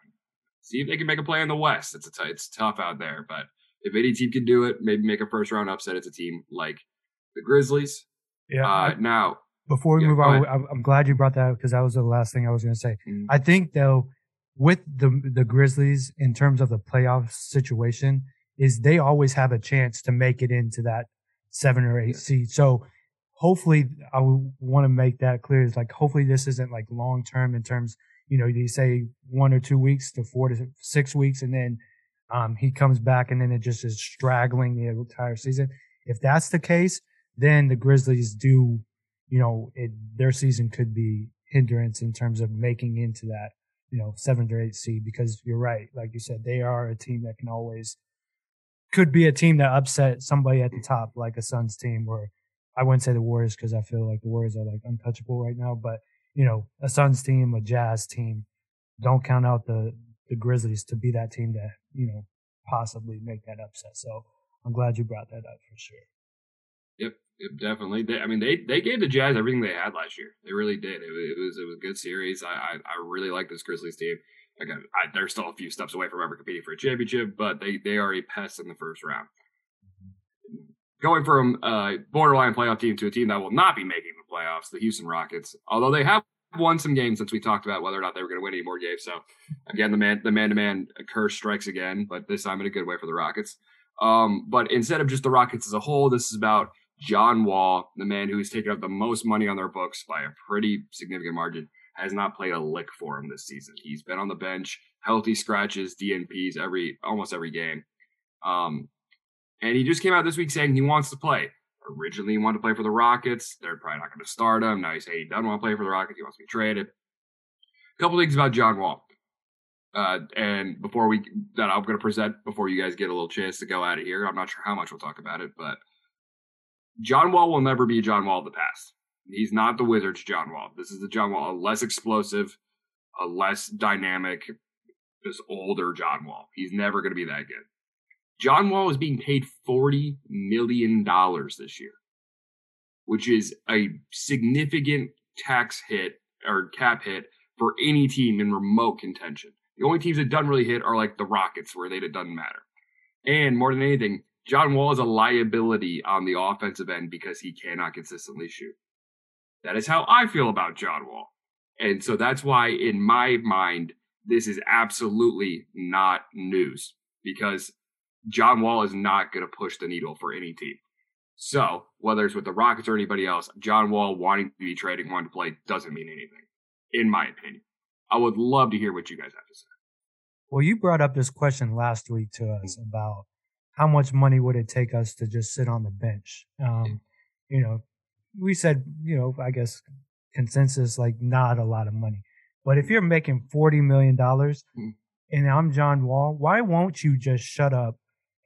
see if they can make a play in the West. It's a t- it's tough out there, but if any team can do it, maybe make a first round upset. It's a team like the Grizzlies. Yeah. Uh, now, before we yeah, move on, I'm, I'm, glad you brought that up because that was the last thing I was going to say. Mm-hmm. I think though, with the the Grizzlies in terms of the playoff situation, is they always have a chance to make it into that seven or eight yeah. seed. So hopefully, I want to make that clear. Is like hopefully this isn't like long term in terms you know, you say one or two weeks to four to six weeks, and then um, he comes back, and then it just is straggling the entire season. If that's the case, then the Grizzlies do, you know, it, their season could be hindrance in terms of making into that, you know, seventh or eighth seed. Because you're right, like you said, they are a team that can always could be a team that upset somebody at the top, like a Suns team, or I wouldn't say the Warriors because I feel like the Warriors are like untouchable right now, but you know, a Suns team, a Jazz team. Don't count out the the Grizzlies to be that team that you know possibly make that upset. So I'm glad you brought that up for sure. Yep, yep definitely. They, I mean, they they gave the Jazz everything they had last year. They really did. It, it was it was a good series. I I, I really like this Grizzlies team. Again, I, they're still a few steps away from ever competing for a championship, but they they are a pest in the first round. Going from a borderline playoff team to a team that will not be making the playoffs, the Houston Rockets. Although they have won some games since we talked about whether or not they were going to win any more games. So again, the man the man to man curse strikes again, but this time in a good way for the Rockets. Um, but instead of just the Rockets as a whole, this is about John Wall, the man who has taken up the most money on their books by a pretty significant margin, has not played a lick for him this season. He's been on the bench, healthy scratches, DNPs every almost every game. Um, and he just came out this week saying he wants to play originally he wanted to play for the Rockets. They're probably not going to start him. Now he's saying he doesn't want to play for the Rockets. He wants to be traded. A couple things about John Wall. Uh, and before we that I'm going to present before you guys get a little chance to go out of here. I'm not sure how much we'll talk about it, but John Wall will never be John Wall of the past. He's not the Wizards John Wall. This is the John Wall, a less explosive, a less dynamic, just older John Wall. He's never going to be that good. John Wall is being paid $40 million this year, which is a significant tax hit or cap hit for any team in remote contention. The only teams that doesn't really hit are like the Rockets, where they, it doesn't matter. And more than anything, John Wall is a liability on the offensive end because he cannot consistently shoot. That is how I feel about John Wall. And so that's why, in my mind, this is absolutely not news because John Wall is not going to push the needle for any team. So whether it's with the Rockets or anybody else, John Wall wanting to be trading, wanting to play doesn't mean anything, in my opinion. I would love to hear what you guys have to say. Well, you brought up this question last week to us about how much money would it take us to just sit on the bench. Um, you know, we said, you know, I guess consensus like not a lot of money. But if you're making forty million dollars mm-hmm. and I'm John Wall, why won't you just shut up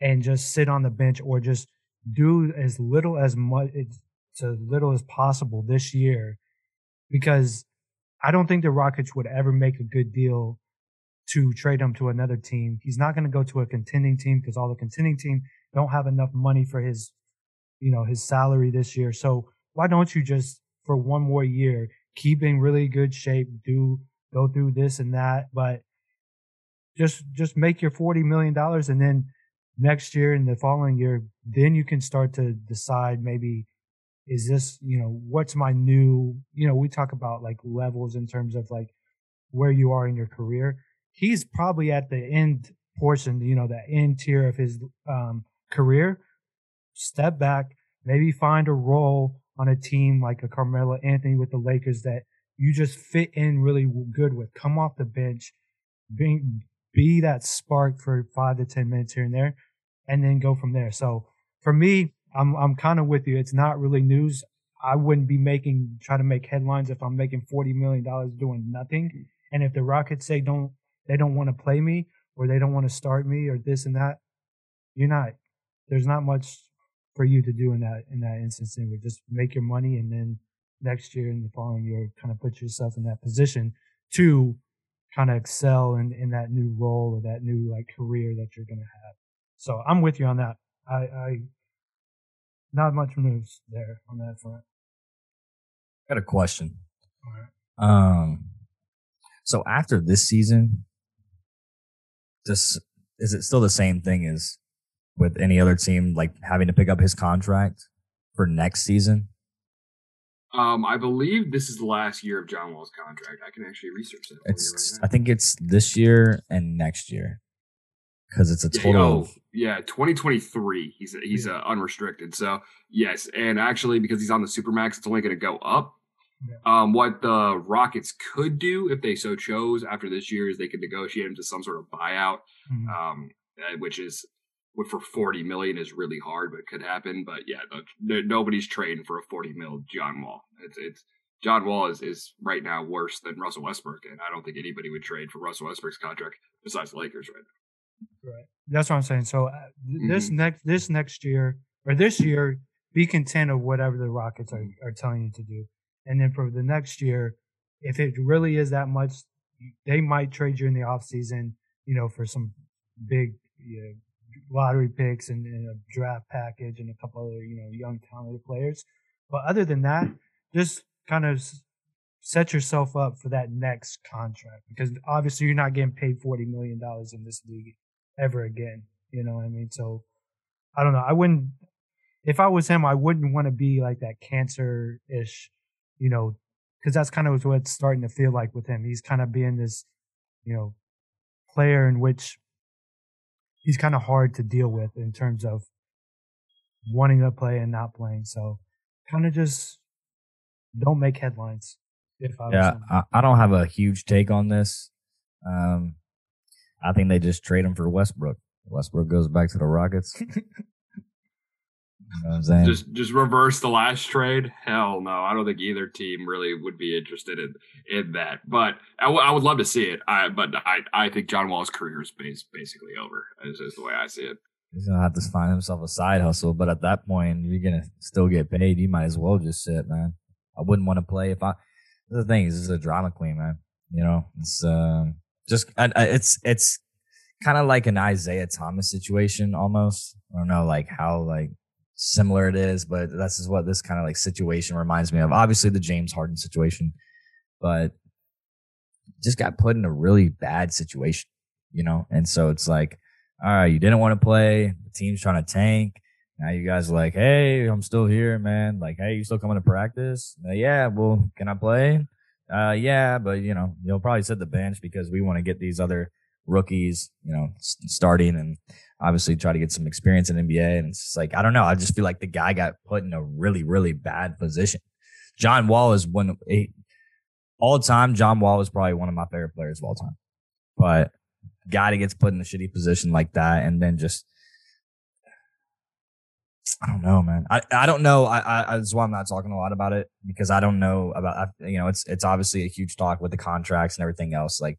and just sit on the bench or just do as little as much as little as possible this year? Because I don't think the Rockets would ever make a good deal to trade him to another team. He's not going to go to a contending team because all the contending team don't have enough money for his, you know, his salary this year. So why don't you just for one more year keep in really good shape, do go through this and that, but just just make your forty million dollars and then next year and the following year, then you can start to decide maybe is this, you know, what's my new, you know, we talk about like levels in terms of like where you are in your career he's probably at the end portion, you know, the end tier of his um, career. Step back, maybe find a role on a team like a Carmelo Anthony with the Lakers that you just fit in really good with. Come off the bench, be, be that spark for five to 10 minutes here and there, and then go from there. So for me, I'm, I'm kind of with you. It's not really news. I wouldn't be making, try to make headlines if I'm making $40 million doing nothing. And if the Rockets say don't they don't want to play me or they don't want to start me or this and that, you're not. There's not much for you to do in that in that instance. Anyway, just make your money and then next year and the following year, kind of put yourself in that position to kind of excel in in that new role or that new like career that you're gonna have. So I'm with you on that. I, I not much moves there on that front. I got a question. Um, so after this season, just is it still the same thing as with any other team, like having to pick up his contract for next season? Um, I believe this is the last year of John Wall's contract. I can actually research that. It's right I think it's this year and next year because it's a total. Yeah, oh, yeah, 2023. He's a, he's uh, unrestricted. So yes, and actually because he's on the supermax, it's only going to go up. Um, what the Rockets could do if they so chose after this year is they could negotiate him to some sort of buyout, mm-hmm. um, uh, which is for 40 million is really hard, but could happen. But yeah, nobody's trading for a 40 mil John Wall. It's, it's John Wall is, is right now worse than Russell Westbrook, and I don't think anybody would trade for Russell Westbrook's contract besides the Lakers right now. Right. That's what I'm saying. So uh, this mm-hmm. next this next year or this year, be content of whatever the Rockets are, are telling you to do. And then for the next year, if it really is that much, they might trade you in the off season, you know, for some big you know, lottery picks and, and, a draft package and a couple other, you know, young talented players. But other than that, just kind of set yourself up for that next contract because obviously you're not getting paid forty million dollars in this league ever again. You know what I mean? So I don't know. I wouldn't if I was him, I wouldn't want to be like that cancer ish you know, because that's kind of what it's starting to feel like with him. He's kind of being this, you know, player in which he's kind of hard to deal with in terms of wanting to play and not playing. So kind of just don't make headlines. If I yeah, I, I, don't have a huge take on this. Um, I think they just trade him for Westbrook. Westbrook goes back to the Rockets. You know I'm saying? Just just reverse the last trade. Hell no, I don't think either team really would be interested in in that. But I, w- I would love to see it. I but I I think John Wall's career is basically over. Is, is the way I see it. He's gonna have to find himself a side hustle, but at that point, you're gonna still get paid. You might as well just sit, man. I wouldn't want to play if I. The thing is, this is a drama queen, man. You know, it's um, just I, I, it's it's kind of like an Isaiah Thomas situation almost. I don't know, like how like similar it is, but this is what this kind of like situation reminds me of. Obviously, the James Harden situation, but just got put in a really bad situation, you know? And so it's like, all right, you didn't want to play. The team's trying to tank. Now you guys are like, hey, I'm still here, man. Like, hey, you still coming to practice? Yeah, well, can I play? Uh, yeah, but you know, you'll probably sit the bench because we want to get these other rookies, you know, starting and obviously try to get some experience in NBA. And it's like, I don't know. I just feel like the guy got put in a really, really bad position. John Wall is one all time. John Wall is probably one of my favorite players of all time, but guy that gets put in a shitty position like that and then just I don't know, man. I, I don't know. I, I that's why I'm not talking a lot about it because I don't know about you know it's it's obviously a huge talk with the contracts and everything else. Like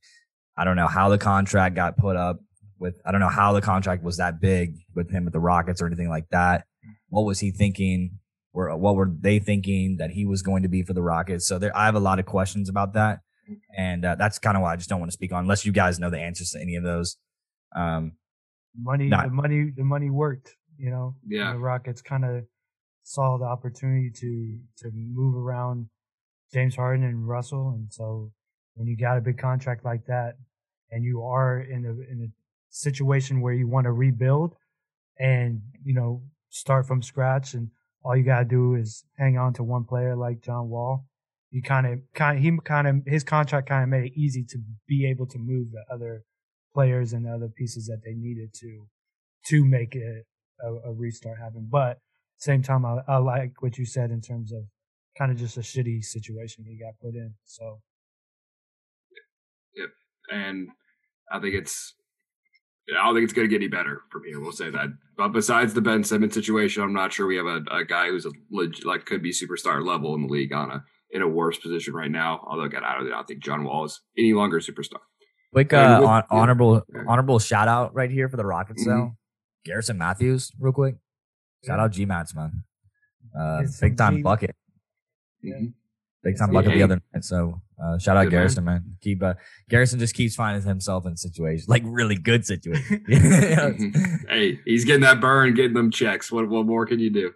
I don't know how the contract got put up with. I don't know how the contract was that big with him with the Rockets or anything like that. What was he thinking? Or what were they thinking that he was going to be for the Rockets? So there, I have a lot of questions about that, and uh, that's kind of why I just don't want to speak on unless you guys know the answers to any of those. Um, money, not, the money, the money worked you know, yeah. the Rockets kind of saw the opportunity to to move around James Harden and Russell, and so when you got a big contract like that, and you are in a in a situation where you want to rebuild, and you know start from scratch, and all you gotta do is hang on to one player like John Wall. You kind of, kind of, he kind of, his contract kind of made it easy to be able to move the other players and the other pieces that they needed to, to make it a, a restart happen. But same time, I, I like what you said in terms of kind of just a shitty situation he got put in. So, yep, and I think it's. I don't think it's going to get any better from here. We'll say that. But besides the Ben Simmons situation, I'm not sure we have a, a guy who's a leg, like could be superstar level in the league on a in a worse position right now. Although, again, I don't, I don't think John Wall is any longer a superstar. Quick uh, with, on, yeah. honorable yeah. honorable shout out right here for the Rockets mm-hmm. though. Garrison Matthews, real quick. Shout out G Mats, man. Uh, big time G- bucket. Mm-hmm. Big time bucket the other night. So uh, shout out good Garrison, man. man. Keep uh, Garrison just keeps finding himself in situations like really good situations. hey, he's getting that burn, getting them checks. What what more can you do?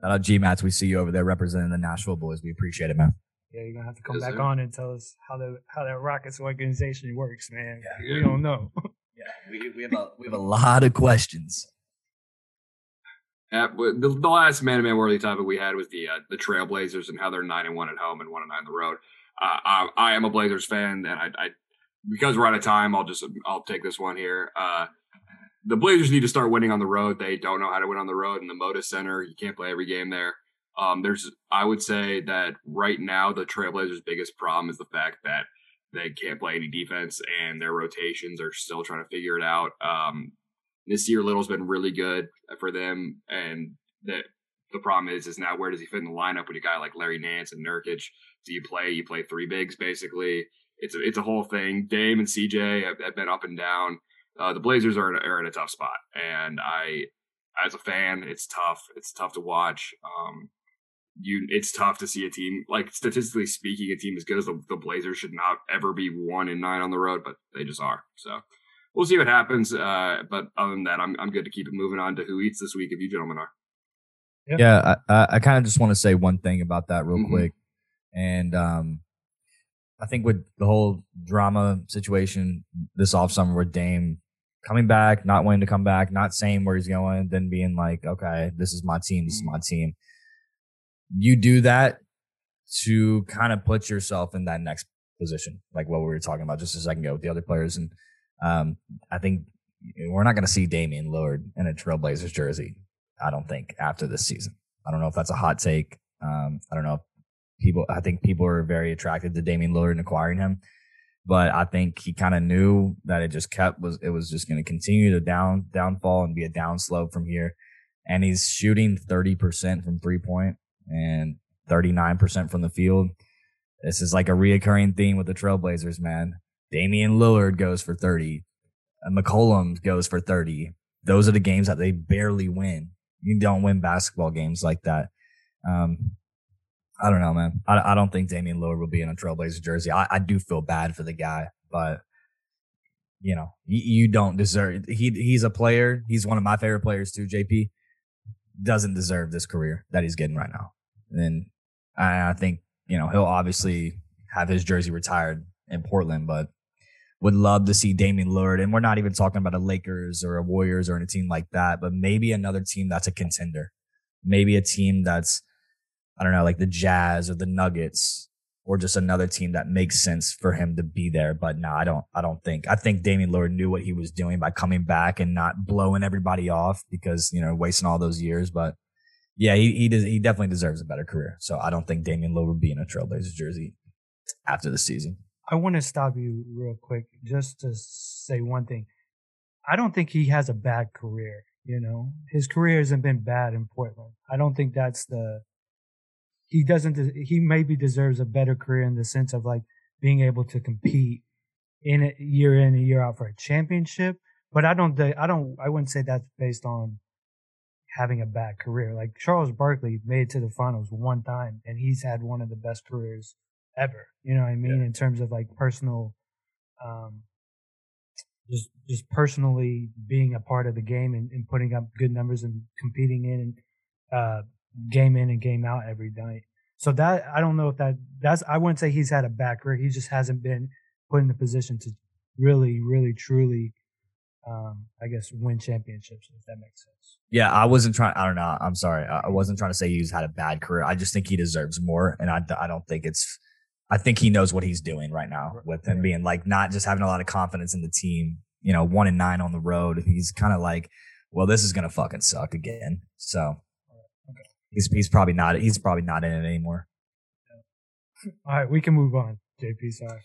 Shout out G Mats. We see you over there representing the Nashville boys. We appreciate it, man. Yeah, you're gonna have to come yes, back sir. on and tell us how the how that Rockets organization works, man. Yeah, we don't know. yeah, we, we have a we have a lot of questions. Yeah, the, the last man to man worthy topic we had was the uh, the Trailblazers and how they're nine and one at home and one and nine on the road. I, I, am a Blazers fan, and I, I, because we're out of time, I'll just I'll take this one here. Uh, the Blazers need to start winning on the road. They don't know how to win on the road in the Moda Center. You can't play every game there. Um, there's I would say that right now the Trailblazers' biggest problem is the fact that they can't play any defense, and their rotations are still trying to figure it out. Um, year, Little's been really good for them, and the the problem is is now where does he fit in the lineup with a guy like Larry Nance and Nurkic? Do you play? You play three bigs basically. It's a it's a whole thing. Dame and CJ have, have been up and down. Uh, the Blazers are in, are in a tough spot, and I, as a fan, it's tough. It's tough to watch. Um, you it's tough to see a team like statistically speaking, a team as good as the, the Blazers should not ever be one and nine on the road, but they just are. So we'll see what happens. Uh, but other than that, I'm I'm good to keep it moving on to who eats this week if you gentlemen are. Yeah, yeah I, I kind of just want to say one thing about that real mm-hmm. quick, and um, I think with the whole drama situation this off summer with Dame coming back, not wanting to come back, not saying where he's going, then being like, okay, this is my team, this is my team you do that to kind of put yourself in that next position, like what we were talking about just a second ago with the other players. And um, I think we're not going to see Damian Lillard in a Trailblazers jersey. I don't think after this season. I don't know if that's a hot take. Um, I don't know if people. I think people are very attracted to Damian Lillard and acquiring him, but I think he kind of knew that it just kept was it was just going to continue to down downfall and be a downslope from here. And he's shooting thirty percent from three point and 39% from the field. This is like a reoccurring theme with the Trailblazers, man. Damian Lillard goes for 30. And McCollum goes for 30. Those are the games that they barely win. You don't win basketball games like that. Um, I don't know, man. I, I don't think Damian Lillard will be in a Trailblazer jersey. I, I do feel bad for the guy, but you know, you, you don't deserve. He he's a player. He's one of my favorite players too. JP doesn't deserve this career that he's getting right now. And I, I think, you know, he'll obviously have his jersey retired in Portland, but would love to see Damian Lillard. And we're not even talking about a Lakers or a Warriors or a team like that, but maybe another team that's a contender. Maybe a team that's, I don't know, like the Jazz or the Nuggets or just another team that makes sense for him to be there. But no, I don't, I don't think, I think Damian Lillard knew what he was doing by coming back and not blowing everybody off because, you know, wasting all those years. But yeah, he, he does, he definitely deserves a better career. So I don't think Damian Lillard would be in a Trailblazers jersey after the season. I want to stop you real quick just to say one thing. I don't think he has a bad career. You know, his career hasn't been bad in Portland. I don't think that's the, he doesn't, he maybe deserves a better career in the sense of like being able to compete in it year in and year out for a championship. But I don't, I don't, I wouldn't say that's based on having a bad career. Like Charles Barkley made it to the finals one time and he's had one of the best careers ever. You know what I mean? Yeah. In terms of like personal, um, just just personally being a part of the game and, and putting up good numbers and competing in and uh, game in and game out every night. So that I don't know if that that's I wouldn't say he's had a bad career. He just hasn't been put in the position to really, really, truly, um, I guess, win championships. If that makes sense. Yeah, I wasn't trying. I don't know. I'm sorry. I wasn't trying to say he's had a bad career. I just think he deserves more, and I, I don't think it's I think he knows what he's doing right now with him being like not just having a lot of confidence in the team, you know, one and nine on the road. He's kind of like, well, this is going to fucking suck again. So he's, he's probably not, he's probably not in it anymore. All right. We can move on. JP, sorry.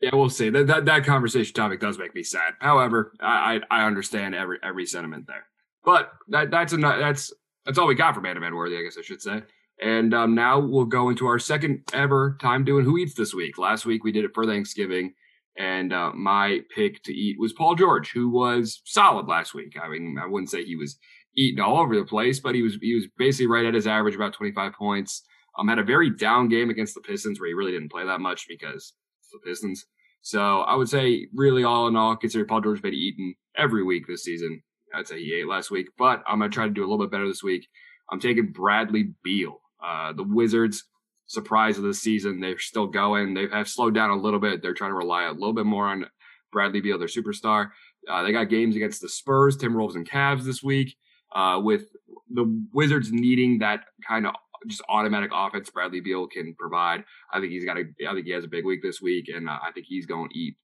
Yeah, we'll see. That, that that conversation topic does make me sad. However, I I, I understand every every sentiment there. But that that's enough. That's that's all we got for Man to Man Worthy, I guess I should say. And um, now we'll go into our second ever time doing Who Eats this week. Last week we did it for Thanksgiving, and uh, my pick to eat was Paul George, who was solid last week. I mean, I wouldn't say he was eating all over the place, but he was he was basically right at his average, about 25 points. Um, had a very down game against the Pistons where he really didn't play that much because the Pistons. So I would say, really, all in all, consider Paul George been eating every week this season. I'd say he ate last week, but I'm gonna try to do a little bit better this week. I'm taking Bradley Beal. Uh, the Wizards, surprise of the season, they're still going. They have slowed down a little bit. They're trying to rely a little bit more on Bradley Beal, their superstar. Uh, they got games against the Spurs, Timberwolves, and Cavs this week. Uh, with the Wizards needing that kind of just automatic offense Bradley Beal can provide. I think he's got a. I think he has a big week this week, and uh, I think he's going to eat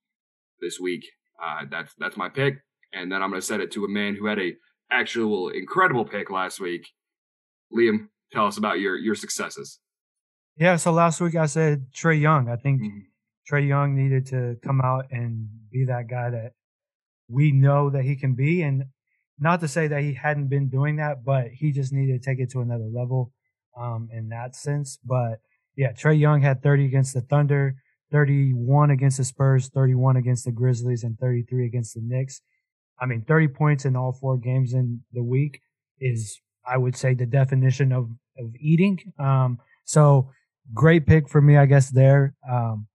this week. Uh, that's that's my pick, and then I'm going to set it to a man who had a actual incredible pick last week. Liam, tell us about your your successes. Yeah, so last week I said Trae Young. I think mm-hmm. Trae Young needed to come out and be that guy that we know that he can be. And not to say that he hadn't been doing that, but he just needed to take it to another level um, in that sense. But yeah, Trae Young had 30 against the Thunder, 31 against the Spurs, 31 against the Grizzlies, and 33 against the Knicks. I mean, 30 points in all four games in the week is I would say the definition of of eating. Um, so great pick for me, I guess. There, um,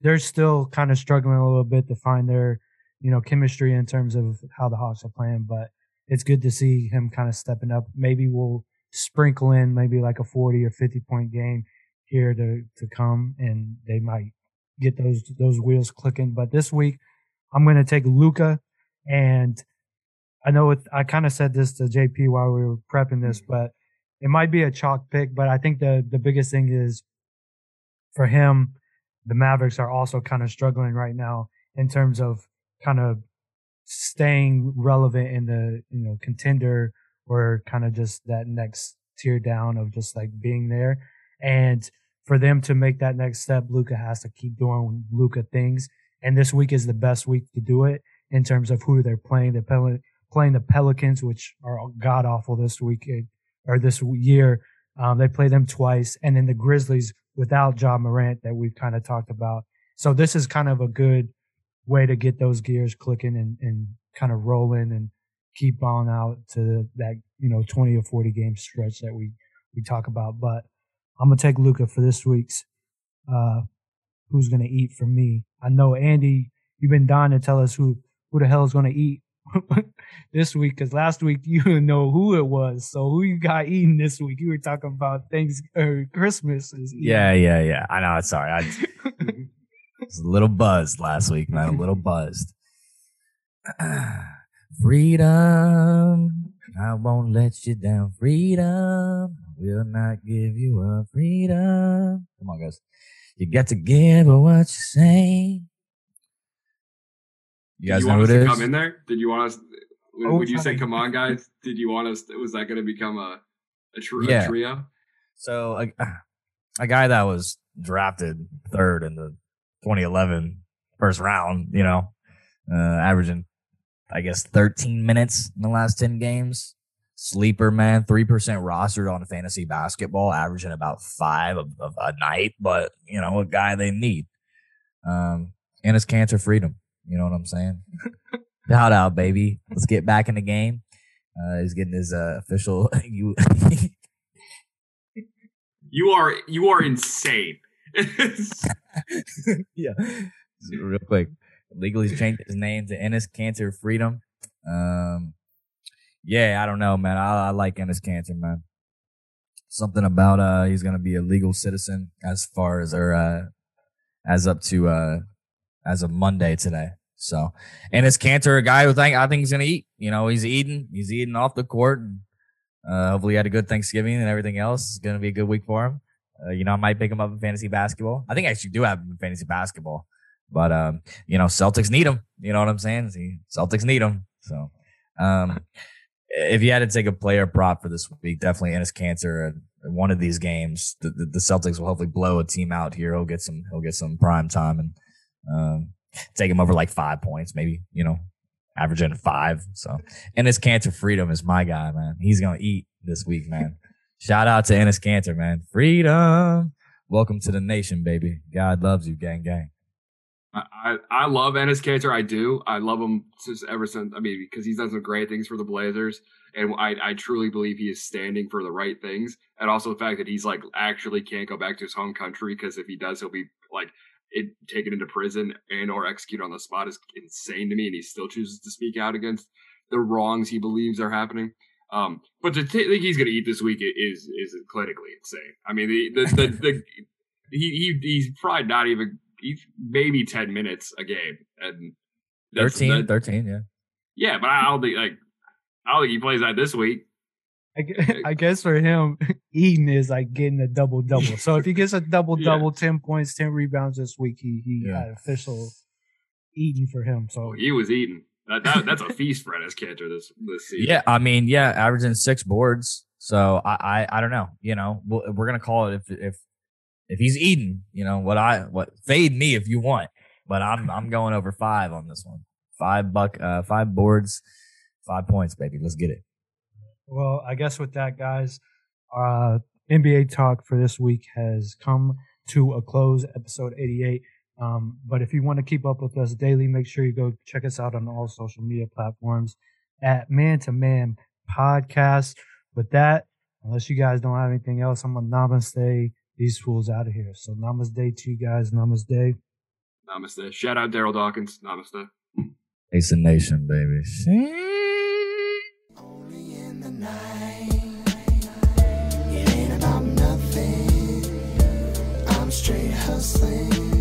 they're still kind of struggling a little bit to find their you know chemistry in terms of how the Hawks are playing, but it's good to see him kind of stepping up. Maybe we'll sprinkle in maybe like a 40 or 50 point game here to to come, and they might get those those wheels clicking. But this week, I'm going to take Luka and I know it, I kind of said this to JP while we were prepping this, mm-hmm. but it might be a chalk pick. But I think the the biggest thing is for him, the Mavericks are also kind of struggling right now in terms of kind of staying relevant in the you know contender or kind of just that next tier down of just like being there. And for them to make that next step, Luka has to keep doing Luka things. And this week is the best week to do it in terms of who they're playing. The playing the Pelicans, which are god awful this week or this year. Um, they play them twice, and then the Grizzlies without Ja Morant that we've kind of talked about. So this is kind of a good way to get those gears clicking and, and kind of rolling and keep on out to that you know 20 or 40 game stretch that we we talk about. But I'm gonna take Luka for this week's. Uh, who's gonna eat for me? I know Andy, you've been dying to tell us who who the hell is gonna eat this week because last week you didn't know who it was. So who you got eating this week? You were talking about things or Christmas. Is yeah, yeah, yeah. I know. Sorry. I, was a little buzzed last week, man. A little buzzed. freedom. I won't let you down. Freedom. I will not give you up. Freedom. Come on, guys. You got to give what you say. You guys Did you know want us to come in there? Did you want us? Oh, would you say, "Come on, guys"? Did you want us? Was that going to become a a, yeah. a trio? So a, a guy that was drafted third in the 2011 first round, you know, uh, averaging I guess 13 minutes in the last 10 games. Sleeper man, 3% rostered on fantasy basketball, averaging about five of, of a night, but you know, a guy they need. Um, and it's Kanter Freedom. You know what I'm saying? Shout out, baby. Let's get back in the game. Uh, he's getting his uh, official. you, you are you are insane. yeah, real quick. Legally changed his name to Enes Kanter Freedom. Um, yeah, I don't know, man. I, I like Enes Cancer, man. Something about uh, he's gonna be a legal citizen as far as or uh, as up to uh, as of Monday today. So, and it's Kanter, a guy who think I think he's gonna eat. You know, he's eating, he's eating off the court, and uh, hopefully he had a good Thanksgiving and everything else. It's gonna be a good week for him. Uh, you know, I might pick him up in fantasy basketball. I think I actually do have him in fantasy basketball. But um, you know, Celtics need him. You know what I'm saying? See, Celtics need him. So um, if you had to take a player prop for this week, definitely Enes Kanter. In one of these games, the, the, the, Celtics will hopefully blow a team out here. He'll get some. He'll get some prime time and um, take him over like five points, maybe. You know, averaging five. So Enes Kanter Freedom is my guy, man. He's gonna eat this week, man. Shout out to Enes Kanter, man. Freedom. Welcome to the nation, baby. God loves you, gang, gang. I, I love Enes Kanter. I do. I love him since ever since. I mean, because he's done some great things for the Blazers, and I, I truly believe he is standing for the right things, and also the fact that he's like actually can't go back to his home country because if he does, he'll be like it, taken into prison and or executed on the spot is insane to me, and he still chooses to speak out against the wrongs he believes are happening. Um, but to t- think he's going to eat this week is is clinically insane. I mean, the the the, the he, he he's probably not even maybe 10 minutes a game. And 13, that, 13, yeah. Yeah, but I don't think, like, I don't think he plays that this week. I, I guess for him, eating is like getting a double double. So if he gets a double double, yeah. 10 points, 10 rebounds this week, he, he yeah. had official eating for him. So he was eating. That, that that's a feast for Enes Kanter this this season. Yeah, I mean, yeah, averaging six boards. So I, I, I don't know. You know, we're gonna call it if if if he's eating, you know what I what fade me if you want, but I'm I'm going over five on this one. Five buck, uh, five boards, five points, baby. Let's get it. Well, I guess with that, guys, uh, NBA talk for this week has come to a close. Episode 88. Um, but if you want to keep up with us daily, make sure you go check us out on all social media platforms at Man to Man Podcast. With that, unless you guys don't have anything else, I'm going to namaste these fools out of here. So namaste to you guys. Namaste. Namaste. Shout out Darryl Dawkins. Namaste. It's a nation, baby. Straight hustling.